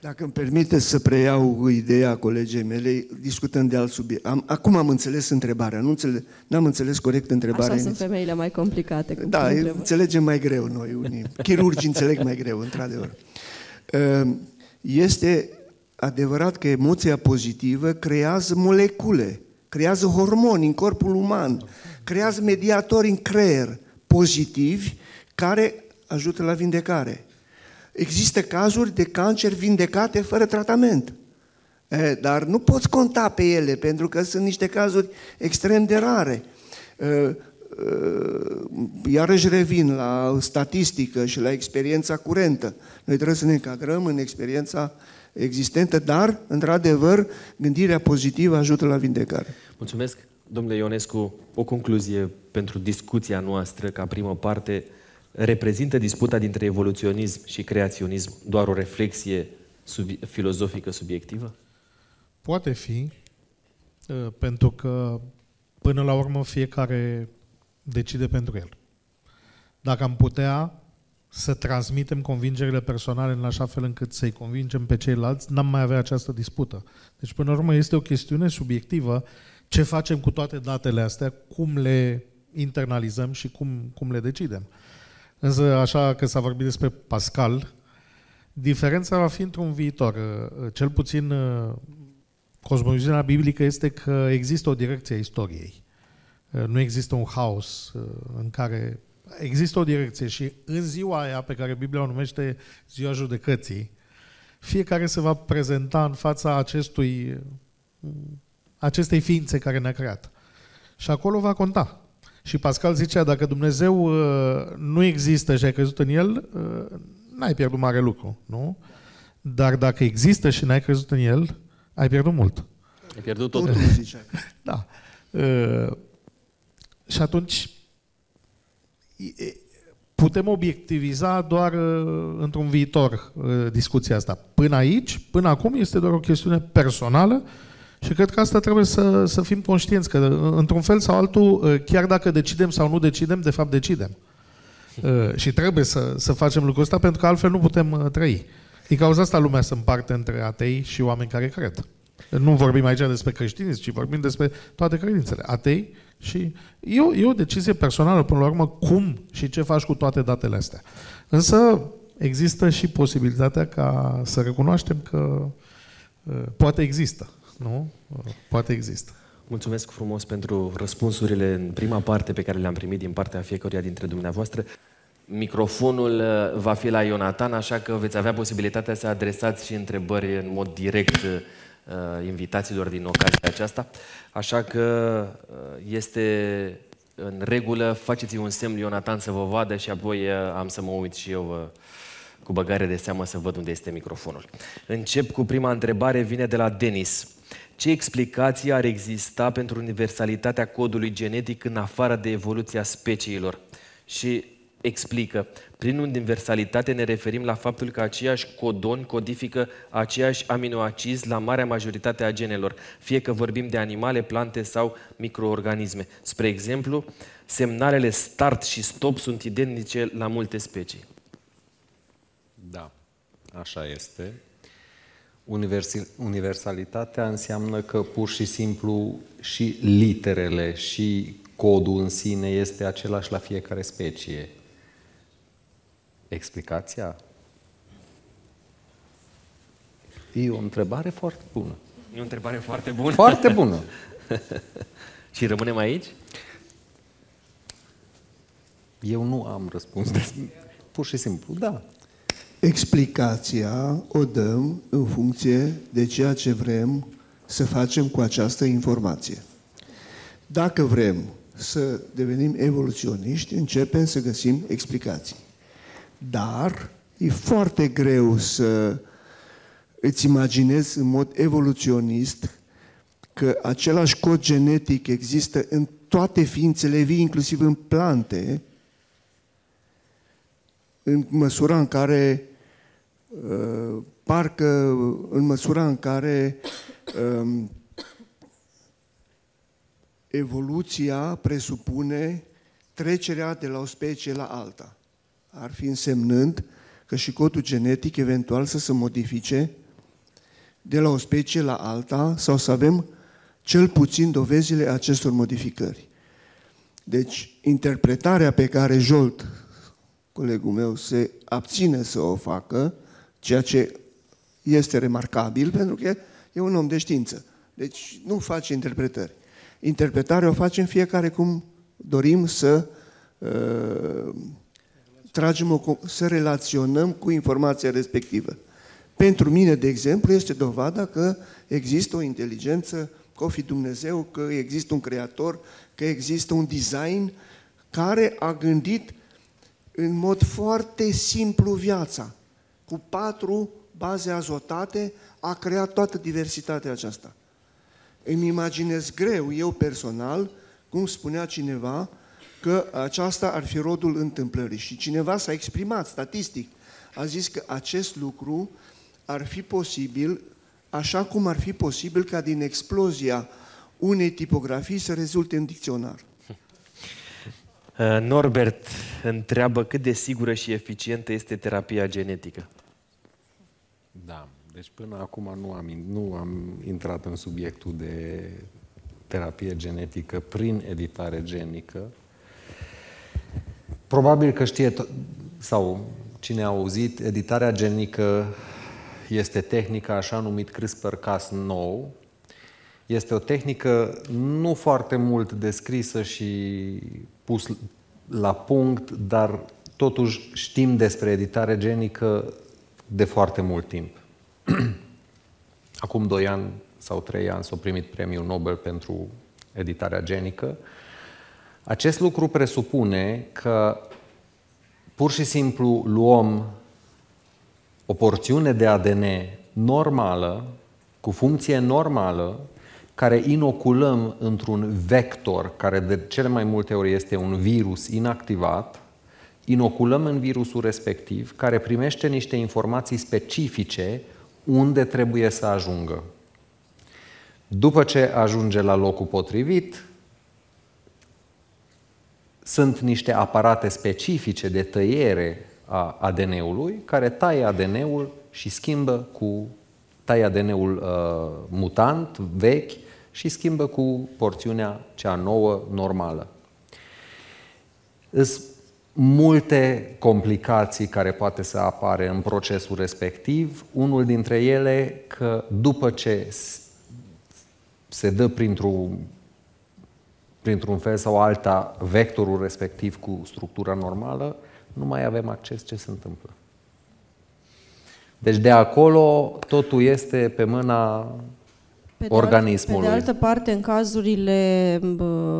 Dacă îmi permite să preiau ideea colegei mele, discutând de alt subiect. Am, acum am înțeles întrebarea, nu înțeles, n-am înțeles corect întrebarea. Așa sunt femeile mai complicate. Da, înțelegem mai greu noi unii. Chirurgii *laughs* înțeleg mai greu, într-adevăr. Ehm, este adevărat că emoția pozitivă creează molecule, creează hormoni în corpul uman, creează mediatori în creier pozitivi care ajută la vindecare. Există cazuri de cancer vindecate fără tratament. Dar nu poți conta pe ele, pentru că sunt niște cazuri extrem de rare. Iarăși revin la statistică și la experiența curentă. Noi trebuie să ne încadrăm în experiența existentă, dar, într-adevăr, gândirea pozitivă ajută la vindecare. Mulțumesc, domnule Ionescu. O concluzie pentru discuția noastră, ca primă parte, Reprezintă disputa dintre evoluționism și creaționism doar o reflexie sub, filozofică subiectivă? Poate fi, ă, pentru că până la urmă fiecare decide pentru el. Dacă am putea să transmitem convingerile personale în așa fel încât să-i convingem pe ceilalți, n-am mai avea această dispută. Deci, până la urmă, este o chestiune subiectivă ce facem cu toate datele astea, cum le internalizăm și cum, cum le decidem. Însă, așa că s-a vorbit despre Pascal, diferența va fi într-un viitor. Cel puțin cosmoviziunea biblică este că există o direcție a istoriei. Nu există un haos în care există o direcție și în ziua aia pe care Biblia o numește ziua judecății, fiecare se va prezenta în fața acestui, acestei ființe care ne-a creat. Și acolo va conta. Și Pascal zicea, dacă Dumnezeu uh, nu există și ai crezut în El, uh, n-ai pierdut mare lucru, nu? Dar dacă există și n-ai crezut în el, ai pierdut mult. Ai pierdut totul. Totul zicea. *laughs* Da. Uh, și atunci e- putem obiectiviza doar uh, într-un viitor uh, discuția asta. Până aici, până acum, este doar o chestiune personală și cred că asta trebuie să, să fim conștienți, că uh, într-un fel sau altul, uh, chiar dacă decidem sau nu decidem, de fapt decidem. Uh, și trebuie să, să facem lucrul ăsta pentru că altfel nu putem uh, trăi. Din cauza asta lumea se împarte între atei și oameni care cred. Nu vorbim aici despre creștinism, ci vorbim despre toate credințele. Atei și e o, e o decizie personală, până la urmă, cum și ce faci cu toate datele astea. Însă există și posibilitatea ca să recunoaștem că uh, poate există, nu? Uh, Poate există. Mulțumesc frumos pentru răspunsurile în prima parte pe care le-am primit din partea fiecăruia dintre dumneavoastră. Microfonul uh, va fi la Ionatan, așa că veți avea posibilitatea să adresați și întrebări în mod direct uh, invitațiilor din ocazia aceasta. Așa că uh, este în regulă, faceți un semn lui Ionatan să vă vadă și apoi uh, am să mă uit și eu uh, cu băgare de seamă să văd unde este microfonul. Încep cu prima întrebare, vine de la Denis. Ce explicație ar exista pentru universalitatea codului genetic în afară de evoluția speciilor? Și explică, prin universalitate ne referim la faptul că aceiași codoni codifică aceiași aminoacizi la marea majoritate a genelor, fie că vorbim de animale, plante sau microorganisme. Spre exemplu, semnalele start și stop sunt identice la multe specii. Da, așa este. Universi- Universalitatea înseamnă că pur și simplu și literele și codul în sine este același la fiecare specie. Explicația? E o întrebare foarte bună. E o întrebare foarte bună. Foarte bună. *laughs* și rămânem aici? Eu nu am răspuns. De... Pur și simplu, da. Explicația o dăm în funcție de ceea ce vrem să facem cu această informație. Dacă vrem să devenim evoluționiști, începem să găsim explicații. Dar e foarte greu să îți imaginezi în mod evoluționist că același cod genetic există în toate ființele vii, inclusiv în plante, în măsura în care uh, parcă în măsura în care um, evoluția presupune trecerea de la o specie la alta. Ar fi însemnând că și codul genetic eventual să se modifice de la o specie la alta sau să avem cel puțin dovezile acestor modificări. Deci, interpretarea pe care Jolt, colegul meu, se abține să o facă, ceea ce este remarcabil, pentru că e un om de știință. Deci nu face interpretări. Interpretarea o facem fiecare cum dorim să uh, tragem o, să relaționăm cu informația respectivă. Pentru mine, de exemplu, este dovada că există o inteligență, că o fi Dumnezeu, că există un creator, că există un design care a gândit în mod foarte simplu viața. Cu patru baze azotate a creat toată diversitatea aceasta. Îmi imaginez greu, eu personal, cum spunea cineva, că aceasta ar fi rodul întâmplării. Și cineva s-a exprimat statistic. A zis că acest lucru ar fi posibil, așa cum ar fi posibil ca din explozia unei tipografii să rezulte în dicționar. Uh, *laughs* Norbert întreabă cât de sigură și eficientă este terapia genetică. Da, deci până acum nu am, nu am intrat în subiectul de terapie genetică prin editare genică. Probabil că știe, to- sau cine a auzit, editarea genică este tehnica așa numit CRISPR-Cas9. Este o tehnică nu foarte mult descrisă și pus la punct, dar totuși știm despre editare genică de foarte mult timp. *clears throat* Acum doi ani sau trei ani s-a primit premiul Nobel pentru editarea genică. Acest lucru presupune că pur și simplu luăm o porțiune de ADN normală, cu funcție normală, care inoculăm într-un vector, care de cele mai multe ori este un virus inactivat, inoculăm în virusul respectiv, care primește niște informații specifice unde trebuie să ajungă. După ce ajunge la locul potrivit, sunt niște aparate specifice de tăiere a ADN-ului care taie ADN-ul și schimbă cu taie ADN-ul uh, mutant, vechi și schimbă cu porțiunea cea nouă, normală. Sunt multe complicații care poate să apare în procesul respectiv. Unul dintre ele că după ce se dă printr-un printr-un fel sau alta vectorul respectiv cu structura normală, nu mai avem acces ce se întâmplă. Deci de acolo totul este pe mâna pe de organismului. Alt, pe de altă parte, în cazurile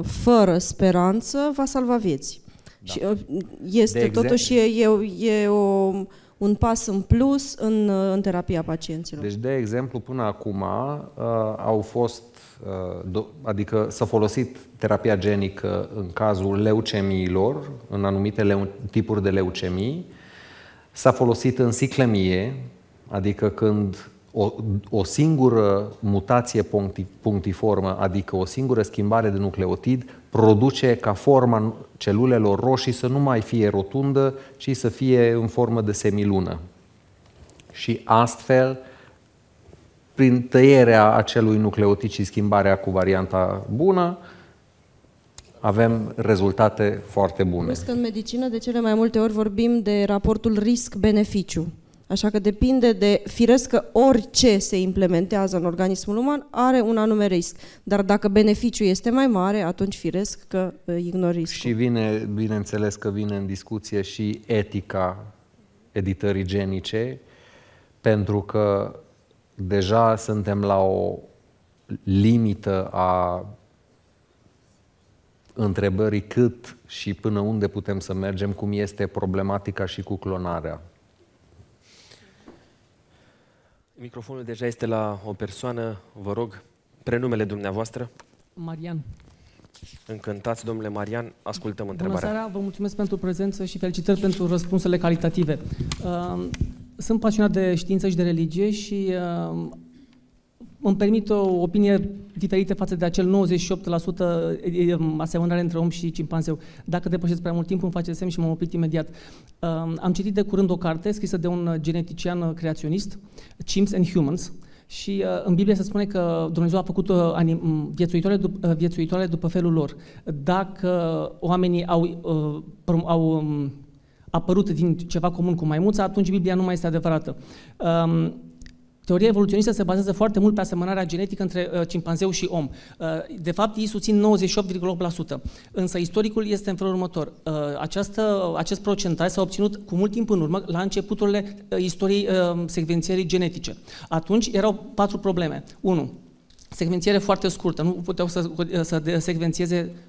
fără speranță, va salva vieți. Da. Și uh, este de totuși e, e, e o, un pas în plus în, uh, în terapia pacienților. Deci, de exemplu, până acum uh, au fost, uh, adică s-a folosit terapia genică în cazul leucemiilor, în anumite leu- tipuri de leucemii, s-a folosit în siclemie, adică când o, o singură mutație punctiformă, adică o singură schimbare de nucleotid, produce ca forma celulelor roșii să nu mai fie rotundă, ci să fie în formă de semilună. Și astfel, prin tăierea acelui nucleotid și schimbarea cu varianta bună, avem rezultate foarte bune. Plus că în medicină de cele mai multe ori vorbim de raportul risc-beneficiu. Așa că depinde de, firesc că orice se implementează în organismul uman are un anume risc. Dar dacă beneficiul este mai mare, atunci firesc că uh, ignori riscul. Și vine, bineînțeles că vine în discuție și etica editării genice, pentru că deja suntem la o limită a întrebării cât și până unde putem să mergem, cum este problematica și cu clonarea. Microfonul deja este la o persoană, vă rog, prenumele dumneavoastră. Marian. Încântați, domnule Marian, ascultăm întrebarea. Bună seara, vă mulțumesc pentru prezență și felicitări pentru răspunsurile calitative. Uh, sunt pasionat de știință și de religie și uh, îmi permit o opinie diferită față de acel 98% asemănare între om și cimpanzeu. Dacă depășesc prea mult timp, îmi face semn și m-am oprit imediat. Am citit de curând o carte scrisă de un genetician creaționist, Chimps and Humans, și uh, în Biblie se spune că Dumnezeu a făcut uh, anim, viețuitoare, dup- uh, viețuitoare după felul lor. Dacă oamenii au, uh, au um, apărut din ceva comun cu maimuța, atunci Biblia nu mai este adevărată. Um, Teoria evoluționistă se bazează foarte mult pe asemănarea genetică între uh, cimpanzeu și om. Uh, de fapt, ei susțin 98,8%. Însă istoricul este în felul următor. Uh, această, acest procentaj s-a obținut cu mult timp în urmă, la începuturile uh, istoriei uh, secvențierii genetice. Atunci erau patru probleme. 1 secvențiere foarte scurtă, nu puteau să, să secvențieze uh,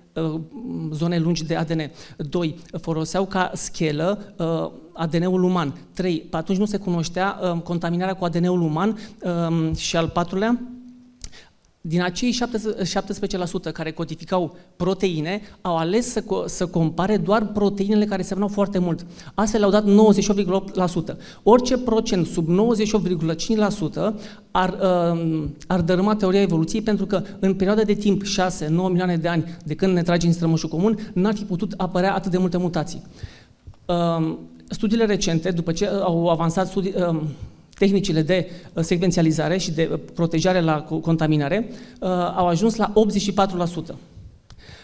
zone lungi de ADN. 2. Foloseau ca schelă uh, ADN-ul uman. 3. Atunci nu se cunoștea uh, contaminarea cu ADN-ul uman. Și al patrulea, din acei 17% care codificau proteine, au ales să, co- să compare doar proteinele care semnau foarte mult. Astfel au dat 98,8%. Orice procent sub 98,5% ar, uh, ar dărâma teoria evoluției pentru că în perioada de timp 6-9 milioane de ani de când ne tragem strămoșul comun, n-ar fi putut apărea atât de multe mutații. Uh, studiile recente, după ce au avansat studii, uh, tehnicile de uh, secvențializare și de uh, protejare la contaminare uh, au ajuns la 84%.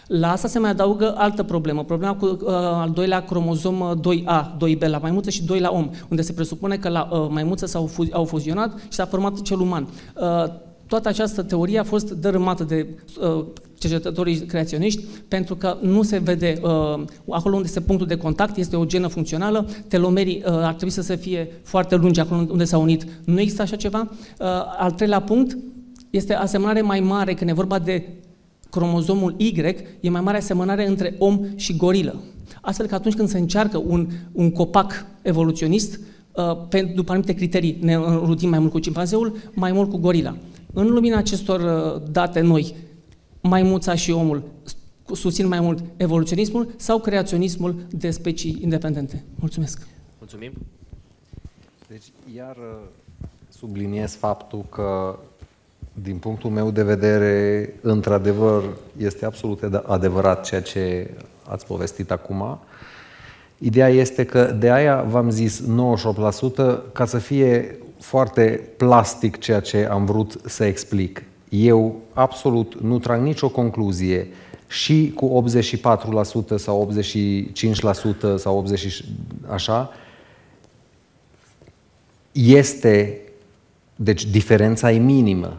La asta se mai adaugă altă problemă, problema cu uh, al doilea cromozom 2A, 2B la maimuță și 2 la om, unde se presupune că la uh, maimuță s-au fu- au fuzionat și s-a format cel uman. Uh, toată această teorie a fost dărâmată de uh, cercetătorii creaționiști pentru că nu se vede uh, acolo unde este punctul de contact, este o genă funcțională, telomerii uh, ar trebui să se fie foarte lungi acolo unde s-au unit. Nu există așa ceva. Uh, al treilea punct este asemănare mai mare când e vorba de cromozomul Y, e mai mare asemănare între om și gorilă. Astfel că atunci când se încearcă un, un copac evoluționist, uh, după anumite criterii ne înrutim mai mult cu cimpanzeul, mai mult cu gorila. În lumina acestor uh, date noi, maimuța și omul susțin mai mult evoluționismul sau creaționismul de specii independente? Mulțumesc! Mulțumim! Deci, iar uh, subliniez faptul că, din punctul meu de vedere, într-adevăr, este absolut adevărat ceea ce ați povestit acum. Ideea este că de aia v-am zis 98% ca să fie foarte plastic ceea ce am vrut să explic. Eu absolut nu trag nicio concluzie și cu 84% sau 85% sau 80 așa, este, deci diferența e minimă.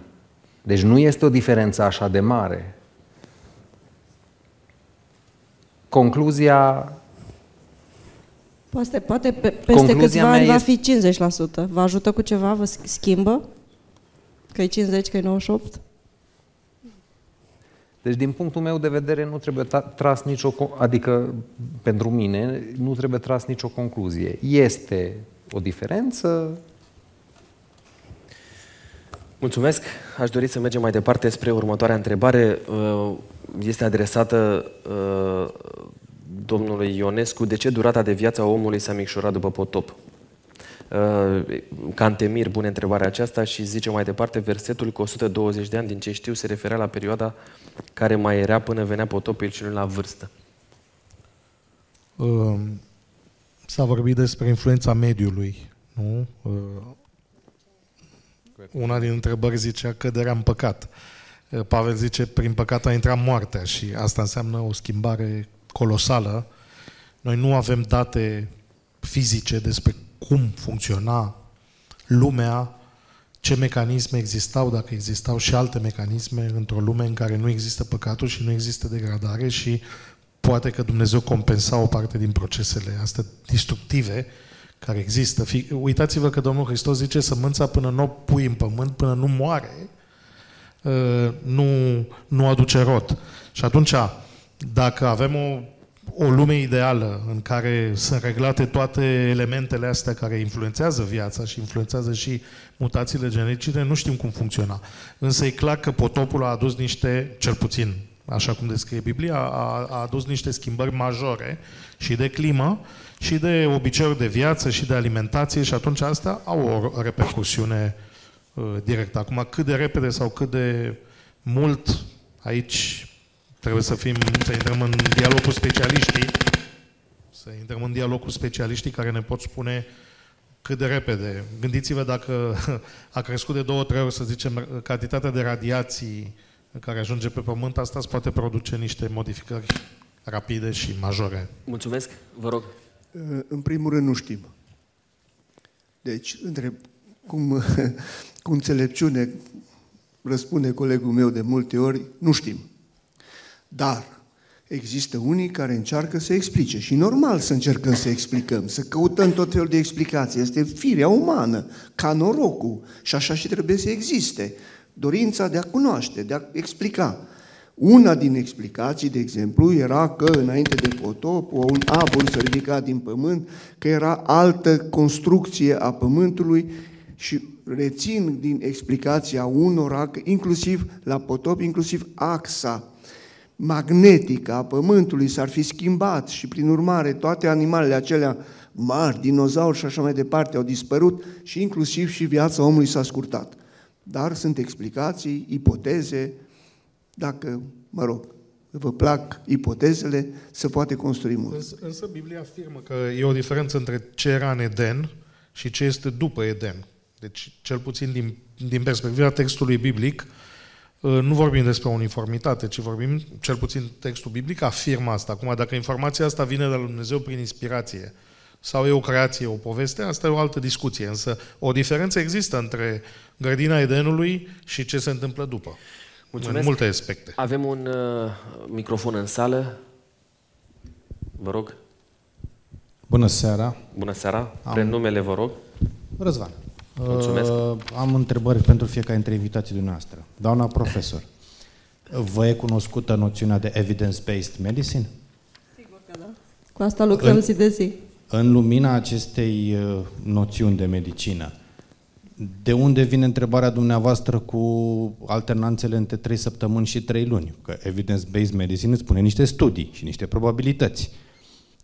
Deci nu este o diferență așa de mare. Concluzia Poate, poate pe, peste Concluzia câțiva ani va fi 50%. Vă ajută cu ceva? Vă schimbă? Că e 50, că e 98? Deci, din punctul meu de vedere, nu trebuie tras nicio, adică pentru mine, nu trebuie tras nicio concluzie. Este o diferență. Mulțumesc. Aș dori să mergem mai departe spre următoarea întrebare. Uh, este adresată uh, domnului Ionescu. De ce durata de viață a omului s-a micșorat după potop? Uh, Cantemir pune întrebarea aceasta și zice mai departe, versetul cu 120 de ani, din ce știu, se referea la perioada care mai era până venea potopul și la vârstă. Uh, s-a vorbit despre influența mediului, nu? Uh, una din întrebări zicea căderea în păcat. Uh, Pavel zice, prin păcat a intrat moartea și asta înseamnă o schimbare colosală. Noi nu avem date fizice despre cum funcționa lumea, ce mecanisme existau, dacă existau și alte mecanisme într-o lume în care nu există păcatul și nu există degradare și poate că Dumnezeu compensa o parte din procesele astea destructive care există. Uitați-vă că Domnul Hristos zice sămânța până nu o pui în pământ, până nu moare, ă, nu, nu aduce rot. Și atunci, dacă avem o o lume ideală în care sunt reglate toate elementele astea care influențează viața și influențează și mutațiile genetice, nu știm cum funcționa. Însă e clar că potopul a adus niște, cel puțin, așa cum descrie Biblia, a, a adus niște schimbări majore și de climă și de obiceiuri de viață și de alimentație și atunci asta au o repercusiune uh, directă. Acum, cât de repede sau cât de mult, aici Trebuie să fim, să intrăm în dialog cu specialiștii, să intrăm în dialog cu specialiștii care ne pot spune cât de repede. Gândiți-vă dacă a crescut de două, trei ori, să zicem, cantitatea de radiații care ajunge pe Pământ, asta îți poate produce niște modificări rapide și majore. Mulțumesc, vă rog. În primul rând nu știm. Deci, între cum, *laughs* cu înțelepciune răspunde colegul meu de multe ori, nu știm. Dar există unii care încearcă să explice și normal să încercăm să explicăm, să căutăm tot felul de explicații. Este firea umană, ca norocul și așa și trebuie să existe. Dorința de a cunoaște, de a explica. Una din explicații, de exemplu, era că înainte de potop, un abur s-a ridicat din pământ, că era altă construcție a pământului și rețin din explicația unora, inclusiv la potop, inclusiv axa magnetică a Pământului s-ar fi schimbat și, prin urmare, toate animalele acelea mari, dinozauri și așa mai departe, au dispărut și inclusiv și viața omului s-a scurtat. Dar sunt explicații, ipoteze, dacă, mă rog, vă plac ipotezele, se poate construi mult. Însă, însă Biblia afirmă că e o diferență între ce era în Eden și ce este după Eden. Deci, cel puțin din, din perspectiva textului biblic, uh, Uh, nu vorbim despre uniformitate, ci vorbim, cel puțin textul biblic afirmă asta. Acum, dacă informația asta vine de la Dumnezeu prin inspirație sau e o creație, o poveste, asta e o altă discuție. Însă o diferență există între grădina Edenului și ce se întâmplă după. Mulțumesc. În multe aspecte. Avem un uh, microfon în sală. Vă rog. Bună seara. Bună seara. Am... Prenumele, vă rog. Răzvan. Mulțumesc. Uh, am întrebări pentru fiecare dintre invitații dumneavoastră. Doamna profesor, vă e cunoscută noțiunea de evidence-based medicine? Sigur că da. Cu asta lucrăm în, zi de zi. În lumina acestei uh, noțiuni de medicină, de unde vine întrebarea dumneavoastră cu alternanțele între 3 săptămâni și 3 luni? Că evidence-based medicine îți spune niște studii și niște probabilități.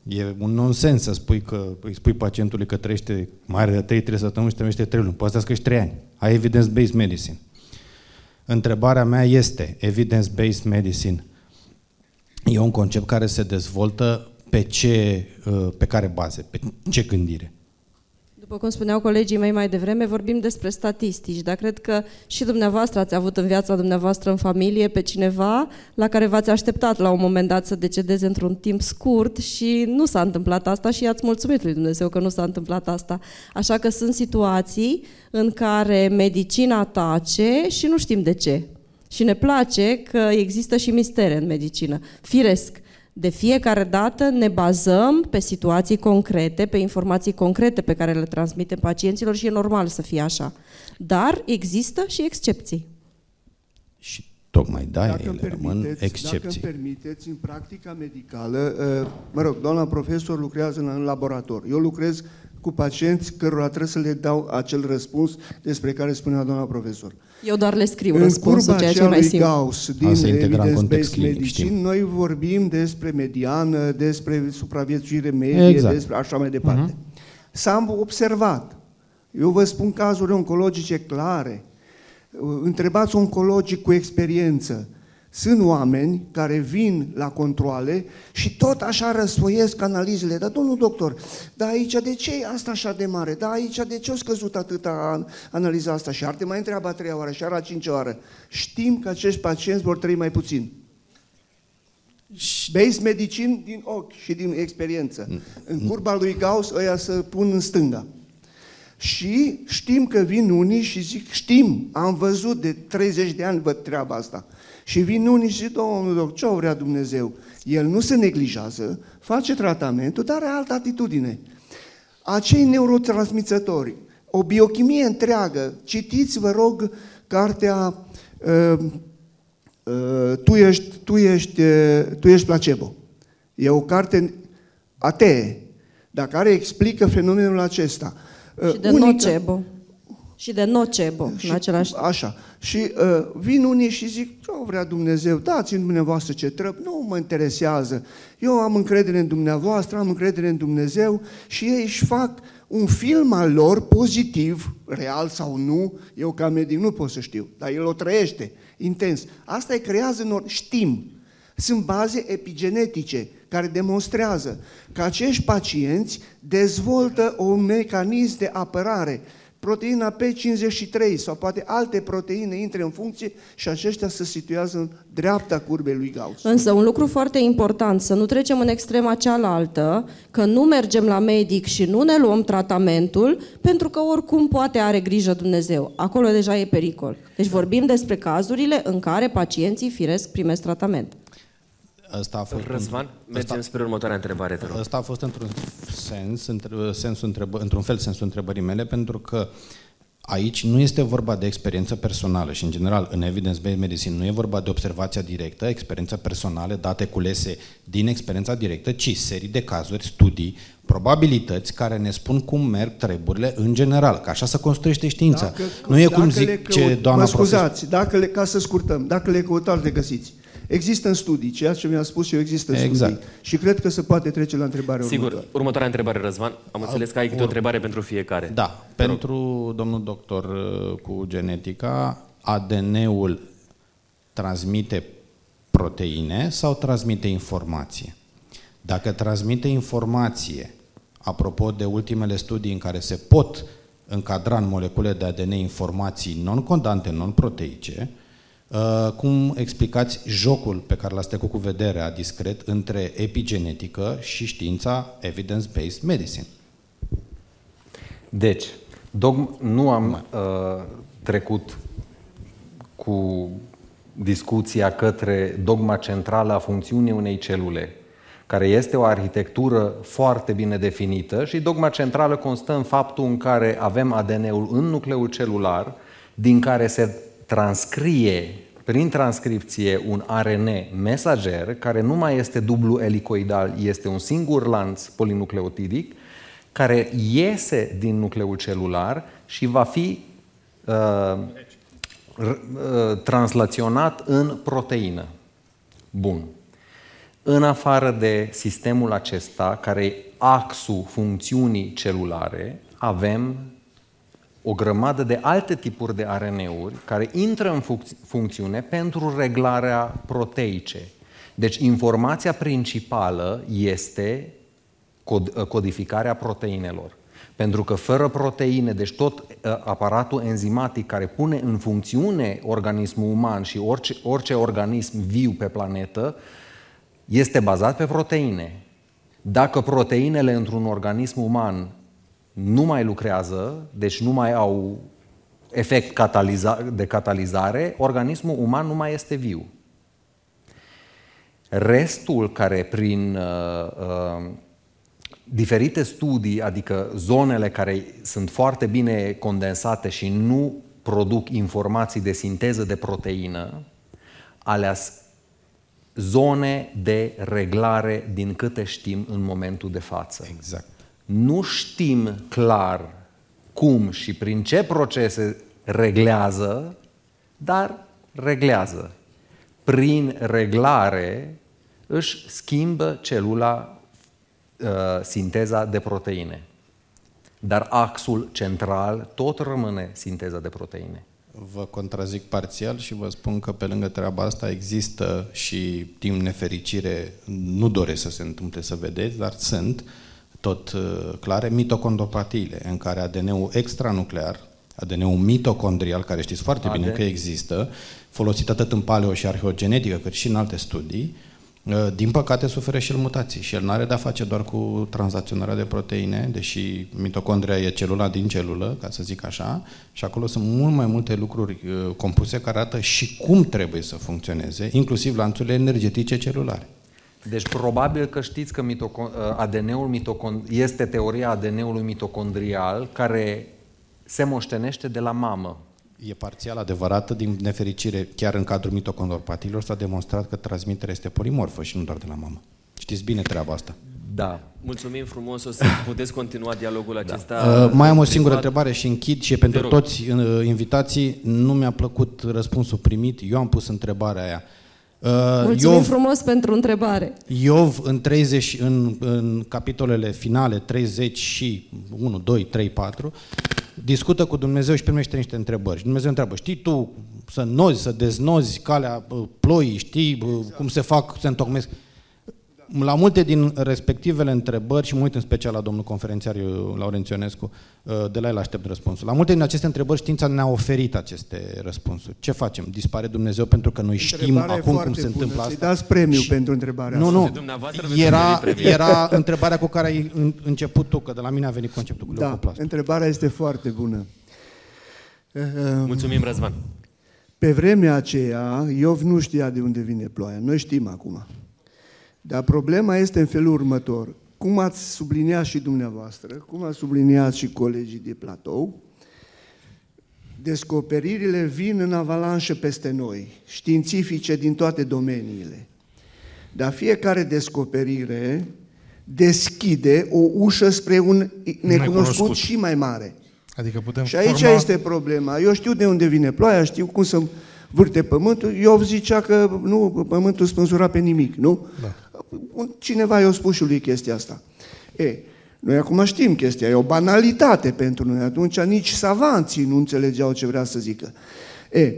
E un nonsens să spui că îi spui pacientului că trăiește mai are de 3, 3 săptămâni și trăiește 3 luni. Poate să trăiești 3 ani. Ai evidence-based medicine. Întrebarea mea este, evidence-based medicine e un concept care se dezvoltă pe ce, uh, pe care baze, pe ce gândire? După cum spuneau colegii mei mai devreme, vorbim despre statistici, dar cred că și dumneavoastră ați avut în viața dumneavoastră în familie pe cineva la care v-ați așteptat la un moment dat să decedeze într-un timp scurt și nu s-a întâmplat asta și ați mulțumit lui Dumnezeu că nu s-a întâmplat asta. Așa că sunt situații în care medicina tace și nu știm de ce. Și ne place că există și mistere în medicină. Firesc, de fiecare dată ne bazăm pe situații concrete, pe informații concrete pe care le transmitem pacienților și e normal să fie așa. Dar există și excepții. Și tocmai da, dacă ele rămân excepții. Dacă îmi permiteți, în practica medicală, ă, mă rog, doamna profesor lucrează în laborator. Eu lucrez cu pacienți cărora trebuie să le dau acel răspuns despre care spunea doamna profesor. Eu doar le scriu în răspunsul, ceea ce mai simplu. Gauss din Evidence-Based Medicine, noi vorbim despre mediană, despre supraviețuire medie, exact. despre așa mai departe. Uh-huh. S-a observat. Eu vă spun cazuri oncologice clare. Întrebați oncologii cu experiență sunt oameni care vin la controle și tot așa răsfoiesc analizele. Dar, domnul doctor, dar aici de ce e asta așa de mare? Dar aici de ce a scăzut atâta analiza asta? Și arte mai întreabă a treia oară și a cincea oară. Știm că acești pacienți vor trăi mai puțin. Base medicin din ochi și din experiență. Mm. În curba lui Gauss ăia să pun în stânga. Și știm că vin unii și zic, știm, am văzut de 30 de ani văd treaba asta. Și vin unii și zic, domnul doctor, ce vrea Dumnezeu? El nu se neglijează, face tratamentul, dar are altă atitudine. Acei neurotransmițători, o biochimie întreagă, citiți, vă rog, cartea uh, uh, tu, ești, tu, ești, uh, tu ești placebo. E o carte atee, dar care explică fenomenul acesta. Și de Unica, nocebo. Și de nocebo, și, în același timp. Așa. Și uh, vin unii și zic, ce vrea Dumnezeu, dați-mi dumneavoastră ce trebuie, nu mă interesează. Eu am încredere în dumneavoastră, am încredere în Dumnezeu și ei își fac un film al lor pozitiv, real sau nu, eu ca medic nu pot să știu, dar el o trăiește intens. Asta îi creează, nor- știm, sunt baze epigenetice care demonstrează că acești pacienți dezvoltă un mecanism de apărare proteina P53 sau poate alte proteine intre în funcție și aceștia se situează în dreapta curbei lui Gauss. Însă un lucru foarte important, să nu trecem în extrema cealaltă, că nu mergem la medic și nu ne luăm tratamentul, pentru că oricum poate are grijă Dumnezeu. Acolo deja e pericol. Deci vorbim despre cazurile în care pacienții firesc primesc tratament. Asta a fost Răzvan, un... mergem asta... spre următoarea întrebare, te rog. Asta a fost într-un sens, între, sensul întrebă, într-un fel sensul întrebării mele, pentru că aici nu este vorba de experiență personală și, în general, în evidence-based medicine nu e vorba de observația directă, experiență personală, date culese din experiența directă, ci serii de cazuri, studii, probabilități care ne spun cum merg treburile în general, că așa se construiește știința. Dacă, nu e cum zic căut, ce doamna Mă scuzați, profesor... dacă le, ca să scurtăm, dacă le căutați, le găsiți. Există în studii, ceea ce mi-a spus eu există în exact. studii. Și cred că se poate trece la întrebarea Sigur, următoare. următoarea întrebare, Răzvan. Am înțeles că ai câte o întrebare pentru fiecare. Da, Te pentru rog. domnul doctor uh, cu genetica, ADN-ul transmite proteine sau transmite informație? Dacă transmite informație, apropo de ultimele studii în care se pot încadra în molecule de ADN informații non-condante, non-proteice, Uh, cum explicați jocul pe care l-ați trecut cu vederea discret între epigenetică și știința evidence-based medicine? Deci, dogm, nu am uh, trecut cu discuția către dogma centrală a funcțiunii unei celule, care este o arhitectură foarte bine definită și dogma centrală constă în faptul în care avem ADN-ul în nucleul celular, din care se transcrie prin transcripție un ARN mesager, care nu mai este dublu elicoidal, este un singur lanț polinucleotidic, care iese din nucleul celular și va fi uh, uh, translaționat în proteină. Bun. În afară de sistemul acesta, care e axul funcțiunii celulare, avem o grămadă de alte tipuri de RNA-uri care intră în funcțiune pentru reglarea proteice. Deci informația principală este codificarea proteinelor. Pentru că fără proteine, deci tot ă, aparatul enzimatic care pune în funcțiune organismul uman și orice, orice organism viu pe planetă, este bazat pe proteine. Dacă proteinele într-un organism uman nu mai lucrează, deci nu mai au efect de catalizare, organismul uman nu mai este viu. Restul care prin uh, uh, diferite studii, adică zonele care sunt foarte bine condensate și nu produc informații de sinteză de proteină, alea zone de reglare din câte știm în momentul de față. Exact. Nu știm clar cum și prin ce procese reglează, dar reglează. Prin reglare își schimbă celula uh, sinteza de proteine. Dar axul central tot rămâne sinteza de proteine. Vă contrazic parțial și vă spun că pe lângă treaba asta există și din nefericire, nu doresc să se întâmple să vedeți, dar sunt tot uh, clare, mitocondropatiile, în care ADN-ul extranuclear, ADN-ul mitocondrial, care știți foarte AD. bine că există, folosit atât în paleo și arheogenetică, cât și în alte studii, Uh, din păcate suferă și el mutații și el nu are de-a face doar cu tranzacționarea de proteine, deși mitocondria e celula din celulă, ca să zic așa, și acolo sunt mult mai multe lucruri uh, compuse care arată și cum trebuie să funcționeze, inclusiv lanțurile energetice celulare. Deci probabil că știți că mitocon- uh, ADN-ul mitocond- este teoria ADN-ului mitocondrial care se moștenește de la mamă. E parțial adevărată, din nefericire, chiar în cadrul mitocondropatilor s-a demonstrat că transmiterea este polimorfă și nu doar de la mamă. Știți bine treaba asta. Da. Mulțumim frumos, o să puteți continua dialogul da. acesta. Uh, mai am o singură întrebare și închid și pentru toți uh, invitații. Nu mi-a plăcut răspunsul primit. Eu am pus întrebarea aia. Uh, Mulțumim Iov, frumos pentru întrebare. Iov în 30, în, în capitolele finale 30 și 1, 2, 3, 4, discută cu Dumnezeu și primește niște întrebări. Și Dumnezeu întreabă, știi tu să nozi, să deznozi calea ploii, știi exact. cum se fac, se întocmesc? La multe din respectivele întrebări, și mă uit în special la domnul conferențiar Laurenționescu, uh, de la el aștept răspunsul. La multe din aceste întrebări știința ne-a oferit aceste răspunsuri. Ce facem? Dispare Dumnezeu pentru că noi știm acum cum se bună. întâmplă asta? dați premiu și... pentru întrebarea nu, asta. Nu, nu. Era, era întrebarea cu care ai început tu, că de la mine a venit conceptul cu Da, întrebarea este foarte bună. Mulțumim, Răzvan. Pe vremea aceea, Iov nu știa de unde vine ploaia. Noi știm acum. Dar problema este în felul următor. Cum ați subliniat și dumneavoastră, cum ați subliniat și colegii de platou, descoperirile vin în avalanșă peste noi, științifice din toate domeniile. Dar fiecare descoperire deschide o ușă spre un necunoscut și mai mare. Adică putem și aici forma... este problema. Eu știu de unde vine ploaia, știu cum să vârte pământul. Eu zicea că nu, pământul spânzura pe nimic, nu? Da. Cineva i-a spus și lui chestia asta. E, noi acum știm chestia, e o banalitate pentru noi. Atunci nici savanții nu înțelegeau ce vrea să zică. E,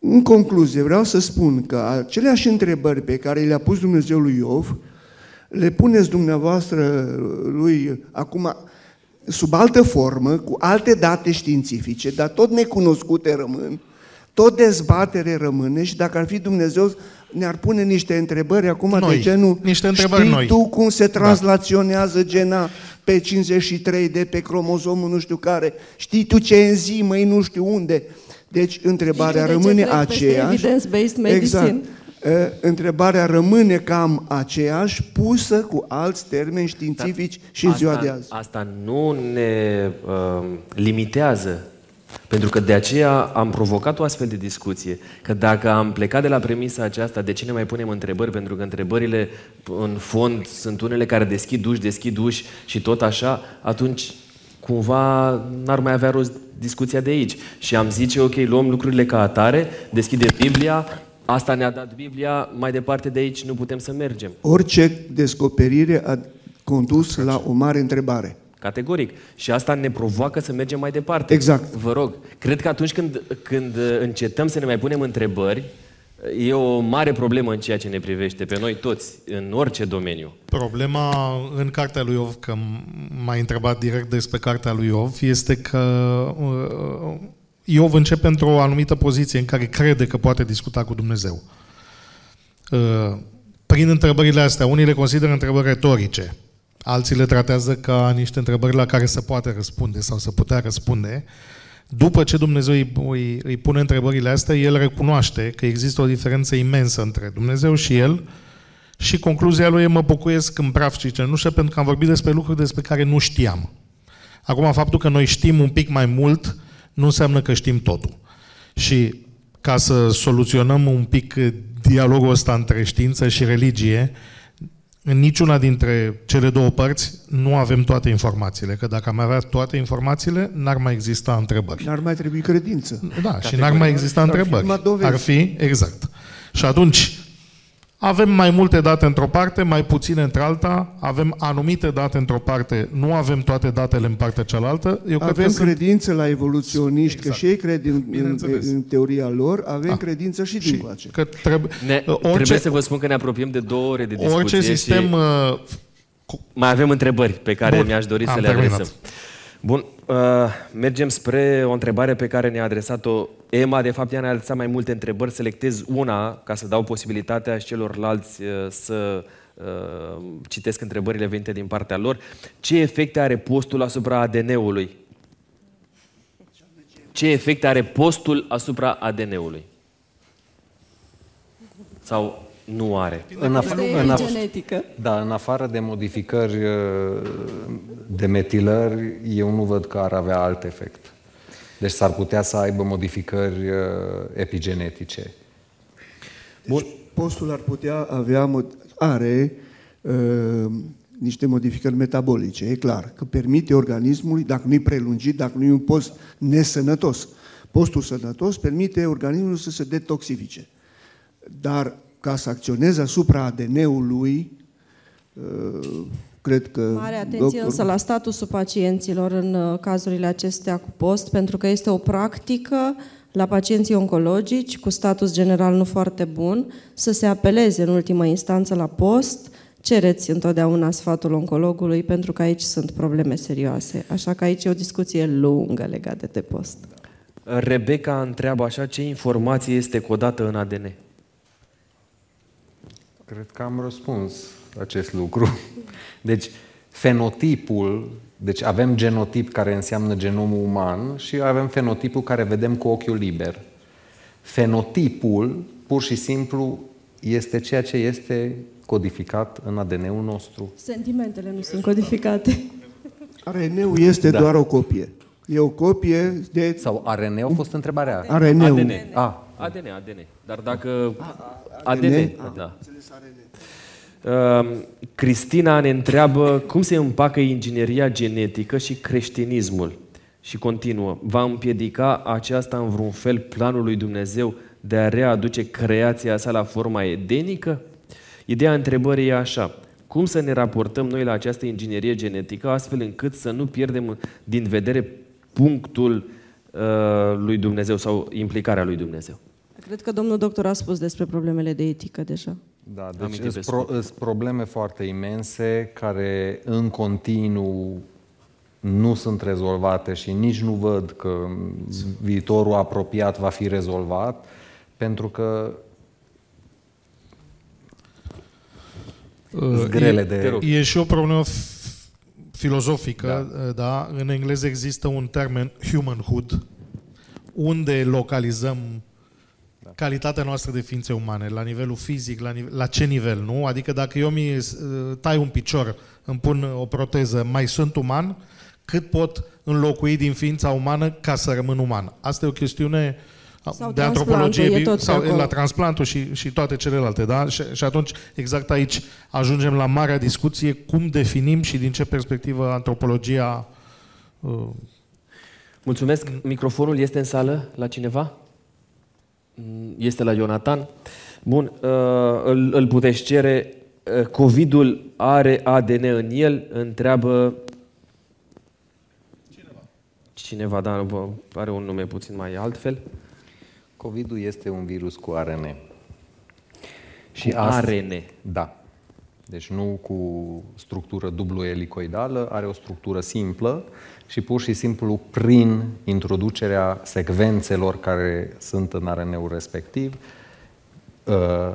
în concluzie, vreau să spun că aceleași întrebări pe care le-a pus Dumnezeu lui Iov, le puneți dumneavoastră lui acum sub altă formă, cu alte date științifice, dar tot necunoscute rămân, tot dezbatere rămâne și dacă ar fi Dumnezeu ne-ar pune niște întrebări acum noi, de genul niște întrebări știi noi. tu cum se da. translaționează da. gena pe 53 de pe cromozomul nu știu care, știi tu ce enzimă nu știu unde. Deci întrebarea rămâne aceeași. Exact. Întrebarea rămâne cam aceeași, pusă cu alți termeni științifici da, și în ziua de azi. Asta nu ne uh, limitează Pentru că de aceea am provocat o astfel de discuție. Că dacă am plecat de la premisa aceasta, de ce ne mai punem întrebări? Pentru că întrebările, în fond, sunt unele care deschid uși, deschid uși și tot așa, atunci cumva n-ar mai avea rost discuția de aici. Și am zice, ok, luăm lucrurile ca atare, deschidem Biblia, asta ne-a dat Biblia, mai departe de aici nu putem să mergem. Orice descoperire a condus la o mare întrebare. Categoric. Și asta ne provoacă să mergem mai departe. Exact. Vă rog, cred că atunci când, când încetăm să ne mai punem întrebări, e o mare problemă în ceea ce ne privește pe noi toți, în orice domeniu. Problema în cartea lui Iov, că m-ai întrebat direct despre cartea lui Iov, este că uh, Iov începe într-o anumită poziție în care crede că poate discuta cu Dumnezeu. Uh, prin întrebările astea, unii le consideră întrebări retorice, alții le tratează ca niște întrebări la care se poate răspunde sau să putea răspunde. După ce Dumnezeu îi, îi, îi pune întrebările astea, el recunoaște că există o diferență imensă între Dumnezeu și el și concluzia lui e mă bucuiesc în praf și cenușă pentru că am vorbit despre lucruri despre care nu știam. Acum, faptul că noi știm un pic mai mult nu înseamnă că știm totul. Și ca să soluționăm un pic dialogul ăsta între știință și religie, în niciuna dintre cele două părți nu avem toate informațiile, că dacă am avea toate informațiile, n-ar mai exista întrebări. N-ar mai trebui credință. Da, și n-ar mai exista întrebări. Ar fi, exact. Și atunci, avem mai multe date într-o parte, mai puține într-alta, avem anumite date într-o parte, nu avem toate datele în partea cealaltă. Eu avem cred că credință sunt... la evoluționiști, exact. că și ei cred în, în, în teoria lor, avem A. credință și, și din coace. Că trebuie, ne, orice, trebuie să vă spun că ne apropiem de două ore de discuție Orice sistem... Și uh, mai avem întrebări pe care Bun, mi-aș dori să le adresăm. Terminat. Bun, uh, mergem spre o întrebare pe care ne-a adresat-o Emma. De fapt, ea ne-a adresat mai multe întrebări. Selectez una ca să dau posibilitatea și celorlalți uh, să uh, citesc întrebările venite din partea lor. Ce efecte are postul asupra ADN-ului? Ce efecte are postul asupra ADN-ului? Sau nu are. În, af- în, af- genetică. Da, în afară de modificări uh, de metilări, eu nu văd că ar avea alt efect. Deci s-ar putea să aibă modificări uh, epigenetice. Bun. Deci postul ar putea avea, are uh, niște modificări metabolice, e clar, că permite organismului, dacă nu-i prelungit, dacă nu-i un post nesănătos, postul sănătos permite organismului să se detoxifice. Dar ca să acționeze asupra ADN-ului, uh, cred că... Mare atenție doctor... însă la statusul pacienților în uh, cazurile acestea cu post, pentru că este o practică la pacienții oncologici cu status general nu foarte bun să se apeleze în ultimă instanță la post, cereți întotdeauna sfatul oncologului pentru că aici sunt probleme serioase. Așa că aici e o discuție lungă legată de post. Rebecca întreabă așa, ce informație este codată în ADN? Cred că am răspuns acest lucru. Deci, fenotipul, deci avem genotip care înseamnă genomul uman și avem fenotipul care vedem cu ochiul liber. Fenotipul, pur și simplu, este ceea ce este codificat în ADN-ul nostru. Sentimentele nu sunt codificate. ARN-ul este da. doar o copie. E o copie de... Sau ARN a fost întrebarea? ARN-ul. ADN. Ah. ADN, ADN. Dar dacă... ADN, ADN da. Uh, Cristina ne întreabă cum se împacă ingineria genetică și creștinismul. Și continuă. Va împiedica aceasta în vreun fel planul lui Dumnezeu de a readuce creația sa la forma edenică? Ideea întrebării e așa. Cum să ne raportăm noi la această inginerie genetică astfel încât să nu pierdem din vedere punctul uh, lui Dumnezeu sau implicarea lui Dumnezeu? Cred că domnul doctor a spus despre problemele de etică deja. Da, deci sunt pro, probleme foarte imense care în continuu nu sunt rezolvate și nici nu văd că viitorul apropiat va fi rezolvat, pentru că uh, grele de... E, e și o problemă filozofică, da. da. În engleză există un termen humanhood, unde localizăm calitatea noastră de ființe umane, la nivelul fizic, la, nive- la ce nivel, nu? Adică dacă eu mi tai un picior, îmi pun o proteză, mai sunt uman? cât pot înlocui din ființa umană ca să rămân uman. Asta e o chestiune Sau de antropologie transplantul, e tot sau pe acolo. la transplantul și, și toate celelalte, da? Și, și atunci, exact aici, ajungem la marea discuție cum definim și din ce perspectivă antropologia uh, Mulțumesc. Microfonul este în sală la cineva? Mm, Este la Ionatan. Bun, uh, îl, îl puteți cere. Uh, COVID-ul are ADN în el? Întreabă cineva. da, bă, are un nume puțin mai altfel. COVID-ul este un virus cu ARN. Și ARN. Da. Deci nu cu structură dublu elicoidală, are o structură simplă și pur și simplu prin introducerea secvențelor care sunt în ARN-ul respectiv, uh,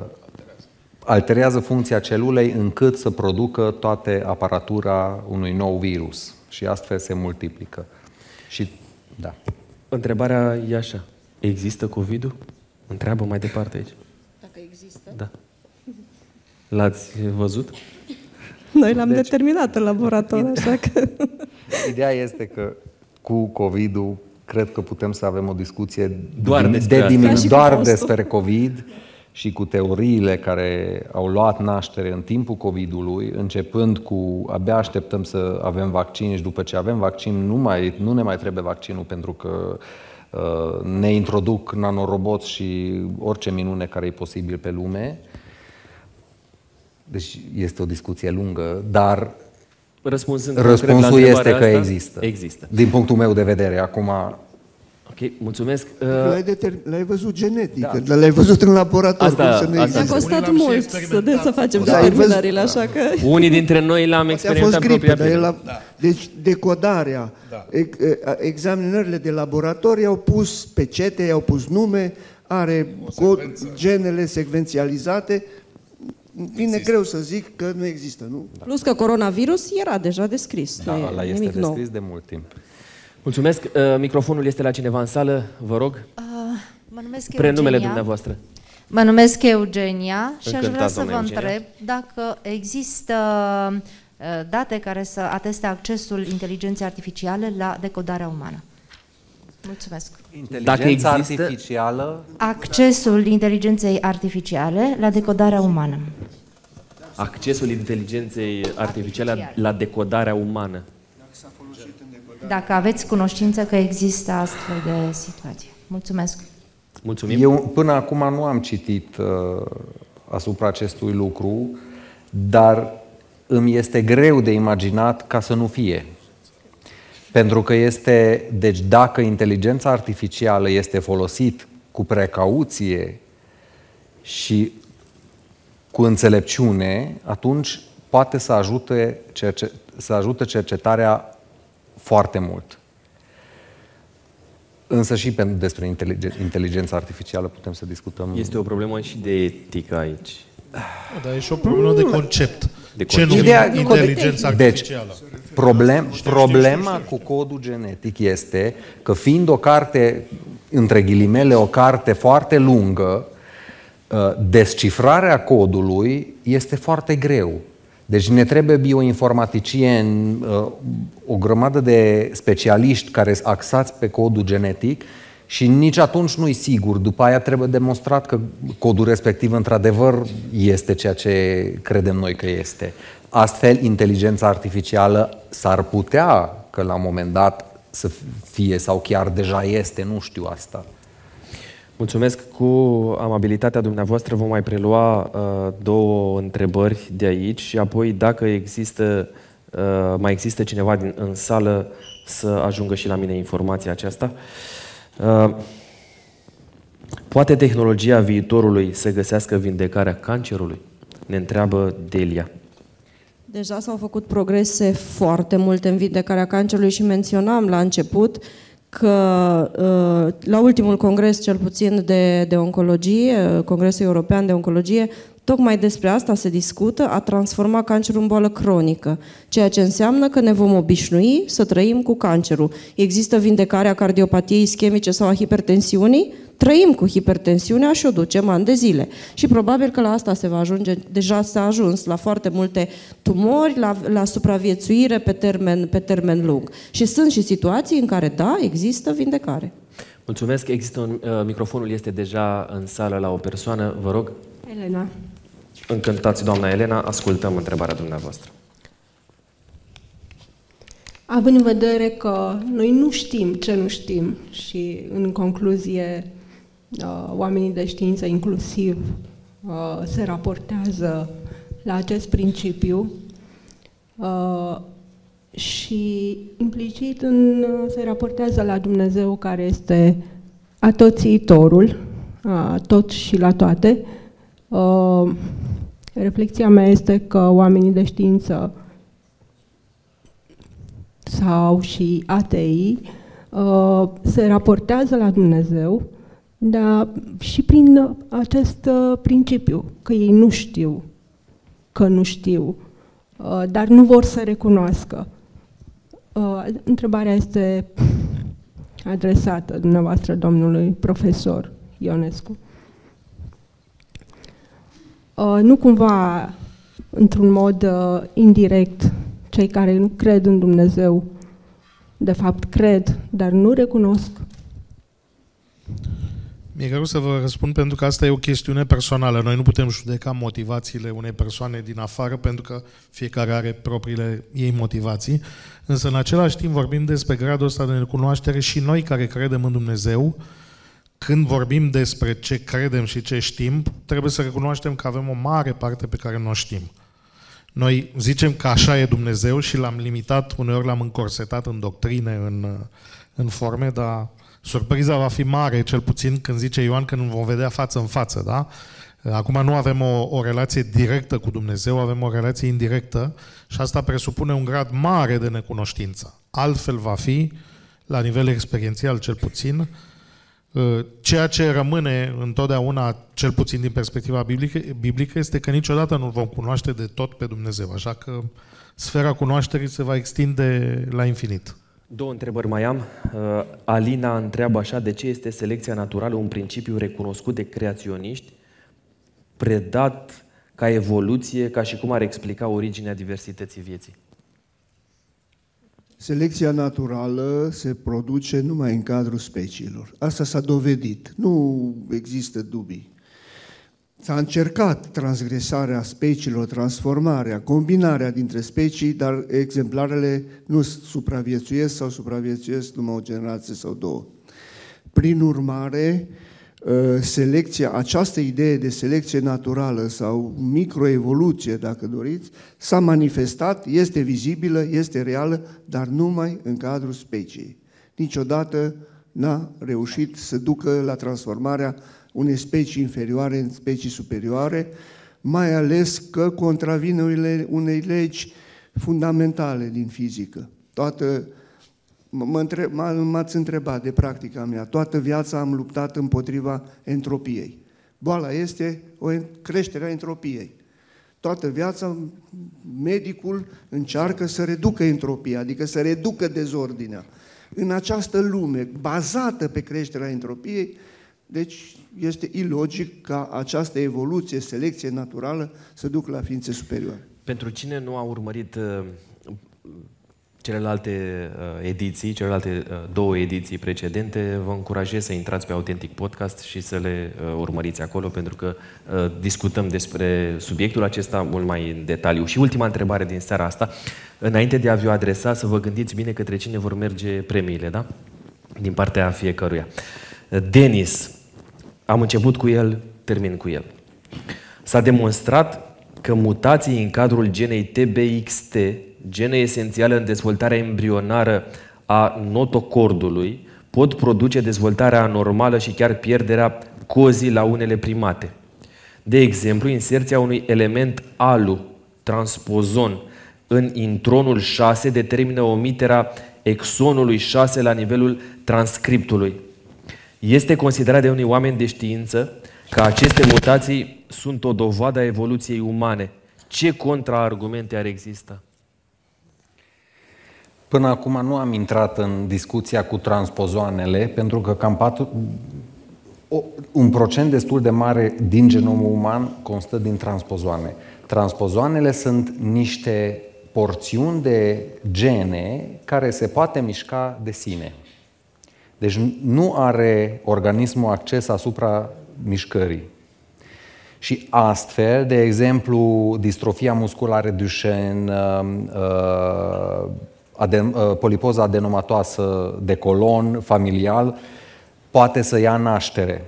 alterează funcția celulei încât să producă toate aparatura unui nou virus și astfel se multiplică. Și da. Întrebarea e așa. Există COVID-ul? Întreabă mai departe aici. Dacă există. Da. L-ați văzut? Noi l-am deci... determinat în laborator, așa că... Ideea este că cu COVID-ul cred că putem să avem o discuție Doar de, despre de asta. diminu- Ca și cu doar postul. despre COVID și cu teoriile care au luat naștere în timpul COVID-ului, începând cu abia așteptăm să avem vaccin și după ce avem vaccin nu, mai, nu ne mai trebuie vaccinul pentru că uh, ne introduc nanoroboți și orice minune care e posibil pe lume. Deci este o discuție lungă, dar Răspunsând concret la răspunsul este întrebarea că asta, există. Există. Din punctul meu de vedere. Acum, Ok, mulțumesc. Uh, L-ai, deter- l-ai văzut genetic, da. l-ai văzut în laborator, Asta- cum să nu asta- Ne-a existe. costat Unii l-am și mult să, de, experimentat. să facem Da, ai văzut- determinările, așa că... unii dintre noi l-am Poate a experimentat fost gripă, propria dar el piele. a... Deci decodarea, Da. ex- examinările de laborator i-au pus pecete, i-au pus nume, are cod, genele secvențializate. Vine greu să zic că nu există, nu? Plus că coronavirus era deja descris. da, nu e ăla este nimic nou. descris de mult timp. Mulțumesc. Uh, Microfonul este la cineva în sală, vă rog. Uh, mă numesc Prenumele Eugenia. dumneavoastră. Mă numesc Eugenia și aș Încântat, vrea să vă doamna Eugenia. întreb dacă există uh, date care să ateste accesul inteligenței artificiale la decodarea umană. Mulțumesc. Inteligența există- artificială Accesul inteligenței artificiale la decodarea umană. Accesul inteligenței artificiale la- la decodarea umană. Dacă aveți cunoștință că există astfel de situație. Mulțumesc. Mulțumim. Eu până acum nu am citit uh, asupra acestui lucru, dar îmi este greu de imaginat ca să nu fie. Pentru că este, deci dacă inteligența artificială este folosit cu precauție și cu înțelepciune, atunci poate să ajute, cerce, să ajute cercetarea foarte mult. Însă și pentru despre inteligen- inteligența artificială putem să discutăm. Este o problemă și de etică aici. Dar e și o problemă de concept. De Ce concept. numim Ideea- inteligența Deci, artificială? Problem, problema cu codul genetic este că fiind o carte, între ghilimele, o carte foarte lungă, uh, descifrarea codului este foarte greu. Deci ne trebuie bioinformaticieni, uh, o grămadă de specialiști care sunt axați pe codul genetic și nici atunci nu-i sigur. După aia trebuie demonstrat că codul respectiv într-adevăr este ceea ce credem noi că este. Astfel, inteligența artificială s-ar putea că la un moment dat să fie sau chiar deja este, nu știu asta. Mulțumesc. Cu amabilitatea dumneavoastră vom mai prelua uh, două întrebări de aici și apoi, dacă există, uh, mai există cineva din, în sală, să ajungă și la mine informația aceasta. Uh, poate tehnologia viitorului să găsească vindecarea cancerului? Ne întreabă Delia. Deja s-au făcut progrese foarte multe în vindecarea cancerului și menționam la început că uh, la ultimul congres, cel puțin de, de oncologie, uh, Congresul European de Oncologie, Tocmai despre asta se discută, a transforma cancerul în boală cronică, ceea ce înseamnă că ne vom obișnui să trăim cu cancerul. Există vindecarea cardiopatiei ischemice sau a hipertensiunii? Trăim cu hipertensiunea și o ducem ani de zile. Și probabil că la asta se va ajunge, deja s-a ajuns la foarte multe tumori, la, la supraviețuire pe termen, pe termen lung. Și sunt și situații în care, da, există vindecare. Mulțumesc. Există un, uh, microfonul este deja în sală la o persoană. Vă rog. Elena. Încântați, doamna Elena. Ascultăm întrebarea dumneavoastră. Având în vedere că noi nu știm ce nu știm și, în concluzie, uh, oamenii de știință, inclusiv, uh, se raportează la acest principiu uh, și implicit în, se raportează la Dumnezeu care este atoțiitorul, tot și la toate. Reflexia mea este că oamenii de știință sau și ateii uh, se raportează la Dumnezeu, dar și prin acest uh, principiu, că ei nu știu, că nu știu, uh, dar nu vor să recunoască. Întrebarea este adresată dumneavoastră, domnului profesor Ionescu. Nu cumva, într-un mod indirect, cei care nu cred în Dumnezeu, de fapt cred, dar nu recunosc? Mi-e greu să vă răspund pentru că asta e o chestiune personală. Noi nu putem judeca motivațiile unei persoane din afară pentru că fiecare are propriile ei motivații. Însă în același timp vorbim despre gradul ăsta de necunoaștere și noi care credem în Dumnezeu, când vorbim despre ce credem și ce știm, trebuie să recunoaștem că avem o mare parte pe care nu o știm. Noi zicem că așa e Dumnezeu și l-am limitat, uneori l-am încorsetat în doctrine, în, în forme, dar surpriza va fi mare, cel puțin când zice Ioan că nu vom vedea față în față, da? Acum nu avem o, o relație directă cu Dumnezeu, avem o relație indirectă și asta presupune un grad mare de necunoștință. Altfel va fi, la nivel experiențial cel puțin, Uh, ceea ce rămâne întotdeauna, cel puțin din perspectiva biblică, biblică, este că niciodată nu vom cunoaște de tot pe Dumnezeu. Așa că sfera cunoașterii se va extinde la infinit. Două întrebări mai am. Uh, Alina întreabă așa, de ce este selecția naturală un principiu recunoscut de creaționiști, predat ca evoluție, ca și cum ar explica originea diversității vieții? Selecția naturală se produce numai în cadrul speciilor. Asta s-a dovedit. Nu există dubii. S-a încercat transgresarea speciilor, transformarea, combinarea dintre specii, dar exemplarele nu supraviețuiesc sau supraviețuiesc numai o generație sau două. Prin urmare, Uh, selecția, această idee de selecție naturală sau microevoluție, dacă doriți, s-a manifestat, este vizibilă, este reală, dar numai în cadrul speciei. Niciodată n-a reușit să ducă la transformarea unei specii inferioare în specii superioare, mai ales că contravine unei legi fundamentale din fizică. Toată m-ați întrebat de practica mea. Toată viața am luptat împotriva entropiei. Boala este o creștere a entropiei. Toată viața medicul încearcă să reducă entropia, adică să reducă dezordinea. În această lume bazată pe creșterea entropiei, deci este ilogic ca această evoluție, selecție naturală să ducă la ființe superioare. Pentru cine nu a urmărit uh, celelalte uh, ediții, celelalte uh, două ediții precedente, vă încurajez să intrați pe Authentic Podcast și să le uh, urmăriți acolo, pentru că uh, discutăm despre subiectul acesta mult mai în detaliu. Și ultima întrebare din seara asta, înainte de a vi-o adresa, să vă gândiți bine către cine vor merge premiile, da? Din partea fiecăruia. Denis, am început cu el, termin cu el. S-a demonstrat că mutații în cadrul genei TBXT genă esențială în dezvoltarea embrionară a notocordului, pot produce dezvoltarea anormală și chiar pierderea cozii la unele primate. De exemplu, inserția unui element alu, transpozon, în intronul 6 determină omiterea exonului 6 la nivelul transcriptului. Este considerat de unii oameni de știință că aceste mutații sunt o dovadă a evoluției umane. Ce contraargumente ar exista? Până acum nu am intrat în discuția cu transpozoanele, pentru că cam patru, o, un procent destul de mare din genomul uman constă din transpozoane. Transpozoanele sunt niște porțiuni de gene care se poate mișca de sine. Deci nu are organismul acces asupra mișcării. Și astfel, de exemplu, distrofia musculară Duchenne, uh, adem, uh, polipoza adenomatoasă de colon familial, poate să ia naștere.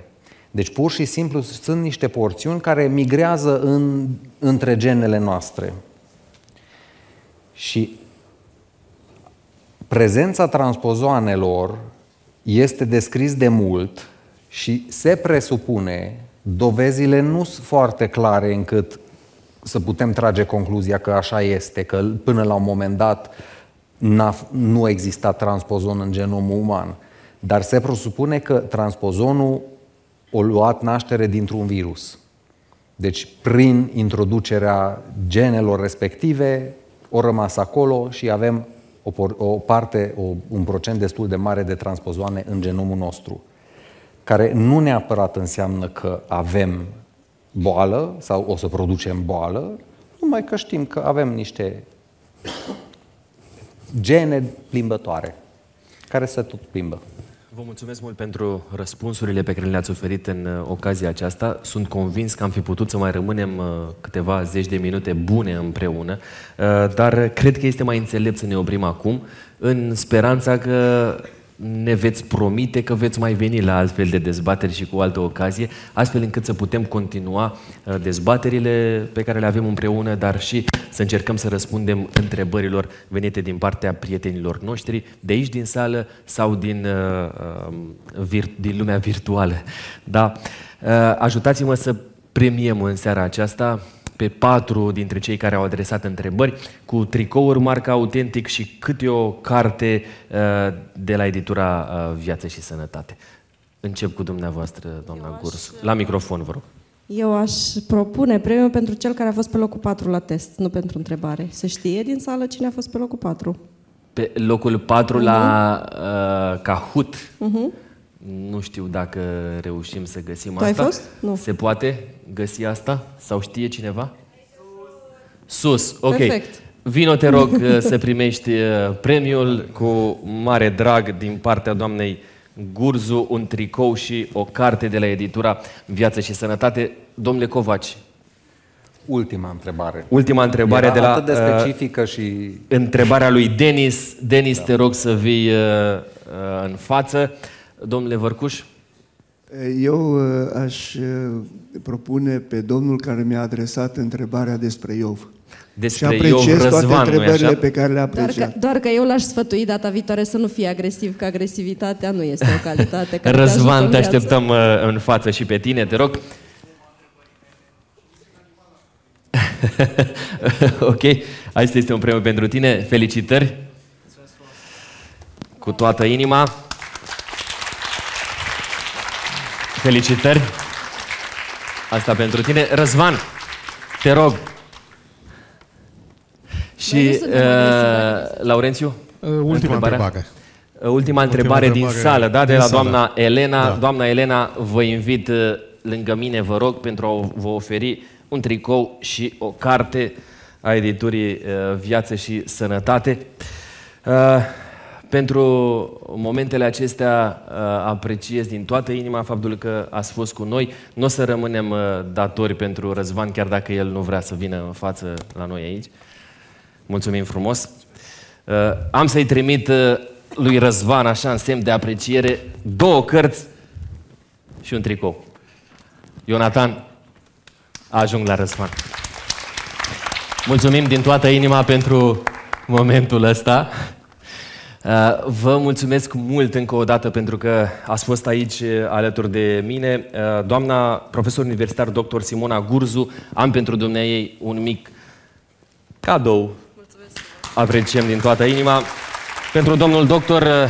Deci pur și simplu sunt niște porțiuni care migrează în, între genele noastre. Și prezența transpozoanelor este descris de mult și se presupune, dovezile nu sunt foarte clare încât să putem trage concluzia că așa este, că până la un moment dat nu a existat transpozon în genomul uman. Dar se presupune că transpozonul a luat naștere dintr-un virus. Deci, prin introducerea genelor respective, o rămas acolo și avem o, o parte, o, un procent destul de mare de transpozoane în genomul nostru, care nu neapărat înseamnă că avem boală sau o să producem boală, numai că știm că avem niște gene plimbătoare, care se tot plimbă. Vă mulțumesc mult pentru răspunsurile pe care le-ați oferit în uh, ocazia aceasta. Sunt convins că am fi putut să mai rămânem uh, câteva zeci de minute bune împreună, uh, dar cred că este mai înțelept să ne oprim acum, în speranța că ne veți promite că veți mai veni la altfel de dezbateri și cu altă ocazie, astfel încât să putem continua uh, dezbaterile pe care le avem împreună, dar și să încercăm să răspundem întrebărilor venite din partea prietenilor noștri, de aici din sală sau din, uh, um, din lumea virtuală. Da? Uh, ajutați-mă să premiem în seara aceasta pe patru dintre cei care au adresat întrebări, cu tricouri marca autentic și câte o carte uh, de la editura uh, Viață și Sănătate. Încep cu dumneavoastră, doamna Gurs. La microfon, vă rog. Eu aș propune premiul pentru cel care a fost pe locul 4 la test, nu pentru întrebare. Se știe din sală cine a fost pe locul 4. Pe locul 4 uh-huh. la uh, Kahoot. Uh-huh. Nu știu dacă reușim să găsim tu asta. ai fost? Nu. Se poate găsi asta? Sau știe cineva? Sus, ok. Perfect. Vino, te rog, uh, *laughs* să primești uh, premiul cu mare drag din partea doamnei Gurzu, un tricou și o carte de la editura Viață și Sănătate. Domnule Covaci. Ultima întrebare. Ultima întrebare Era de la... atât de uh, specifică uh, și... Întrebarea lui Denis. Denis, da. te rog să vii uh, uh, în față. Domnule Vărcuș? Eu uh, aș uh, propune pe domnul care mi-a adresat întrebarea despre Iov. Despre și apreciez Iov toate Răzvan, întrebările așa? pe care le-a apreciat. Doar că, doar că eu l-aș sfătui data viitoare să nu fie agresiv, că agresivitatea nu este o calitate care Răzvan, te, te așteptăm uh, în față și pe tine, te rog. *laughs* ok, asta este un premiu pentru tine. Felicitări! Cu toată inima. Felicitări! Asta pentru tine. Răzvan, te rog. Și uh, Laurențiu? Uh, ultima întrebare. Uh, ultima întrebare din sală, da, de la doamna Elena. Da. Doamna Elena, vă invit uh, lângă mine, vă rog, pentru a vă oferi un tricou și o carte a editurii uh, Viață și Sănătate. Uh, pentru momentele acestea uh, apreciez din toată inima faptul că ați fost cu noi. Nu o să rămânem uh, datori pentru Răzvan, chiar dacă el nu vrea să vină în față la noi aici. Mulțumim frumos. Uh, am să-i trimit lui Răzvan, așa, în semn de apreciere, două cărți și un tricou. Ionatan, ajung la Răzvan. Mulțumim din toată inima pentru momentul ăsta. Uh, vă mulțumesc mult încă o dată pentru că ați fost aici uh, alături de mine. Uh, doamna profesor universitar dr. Simona Gurzu, am pentru dumneai un mic cadou. Mulțumesc. Apreciem din toată inima. Pentru domnul doctor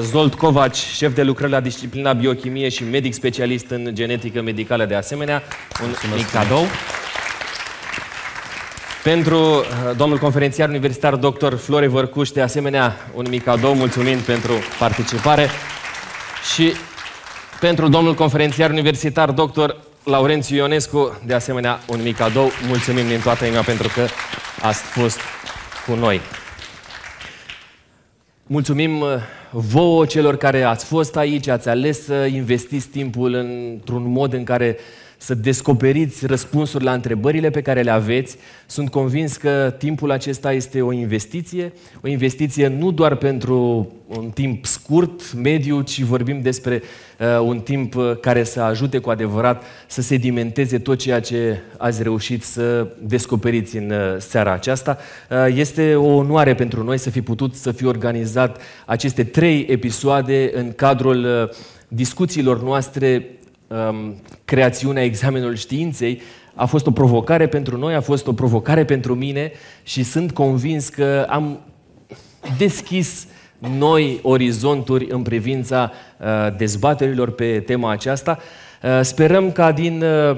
Zolt Covaci, șef de lucrări la disciplina biochimie și medic specialist în genetică medicală de asemenea. Un mic cadou. Pentru uh, domnul conferențiar universitar dr. Flore Vărcuș, de asemenea, un mic cadou, mulțumim pentru participare. Și pentru domnul conferențiar universitar dr. Laurențiu Ionescu, de asemenea, un mic cadou. Mulțumim din toată inima pentru că ați fost cu noi. Mulțumim uh, vouă celor care ați fost aici, ați ales să investiți timpul într-un mod în care să descoperiți răspunsuri la întrebările pe care le aveți. Sunt convins că timpul acesta este o investiție, o investiție nu doar pentru un timp scurt, mediu, ci vorbim despre uh, un timp uh, care să ajute cu adevărat să sedimenteze tot ceea ce ați reușit să descoperiți în uh, seara aceasta. Uh, este o onoare pentru noi să fi putut să fi organizat aceste trei episoade în cadrul uh, discuțiilor noastre um, creațiunea examenului științei a fost o provocare pentru noi, a fost o provocare pentru mine și sunt convins că am deschis noi orizonturi în privința uh, dezbaterilor pe tema aceasta. Uh, sperăm ca din uh,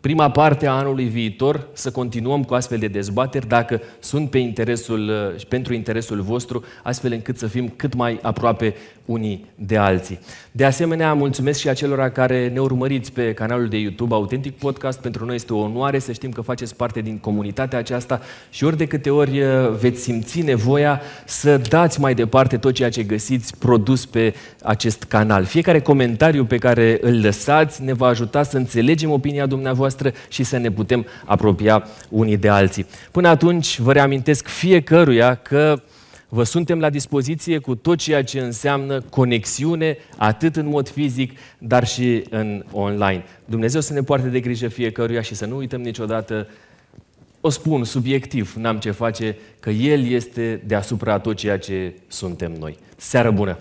prima parte a anului viitor să continuăm cu astfel de dezbateri dacă sunt pe interesul, uh, pentru interesul vostru, astfel încât să fim cât mai aproape unii de alții. De asemenea, mulțumesc și acelora care ne urmăriți pe canalul de YouTube Autentic Podcast. Pentru noi este o onoare să știm că faceți parte din comunitatea aceasta și ori de câte ori uh, veți simți nevoia să dați mai departe tot ceea ce găsiți produs pe acest canal. Fiecare comentariu pe care îl lăsați ne va ajuta să înțelegem opinia dumneavoastră și să ne putem apropia unii de alții. Până atunci, vă reamintesc fiecăruia că Vă suntem la dispoziție cu tot ceea ce înseamnă conexiune, atât în mod fizic, dar și în online. Dumnezeu să ne poarte de grijă fiecăruia și să nu uităm niciodată, o spun subiectiv, n-am ce face, că El este deasupra tot ceea ce suntem noi. Seară bună!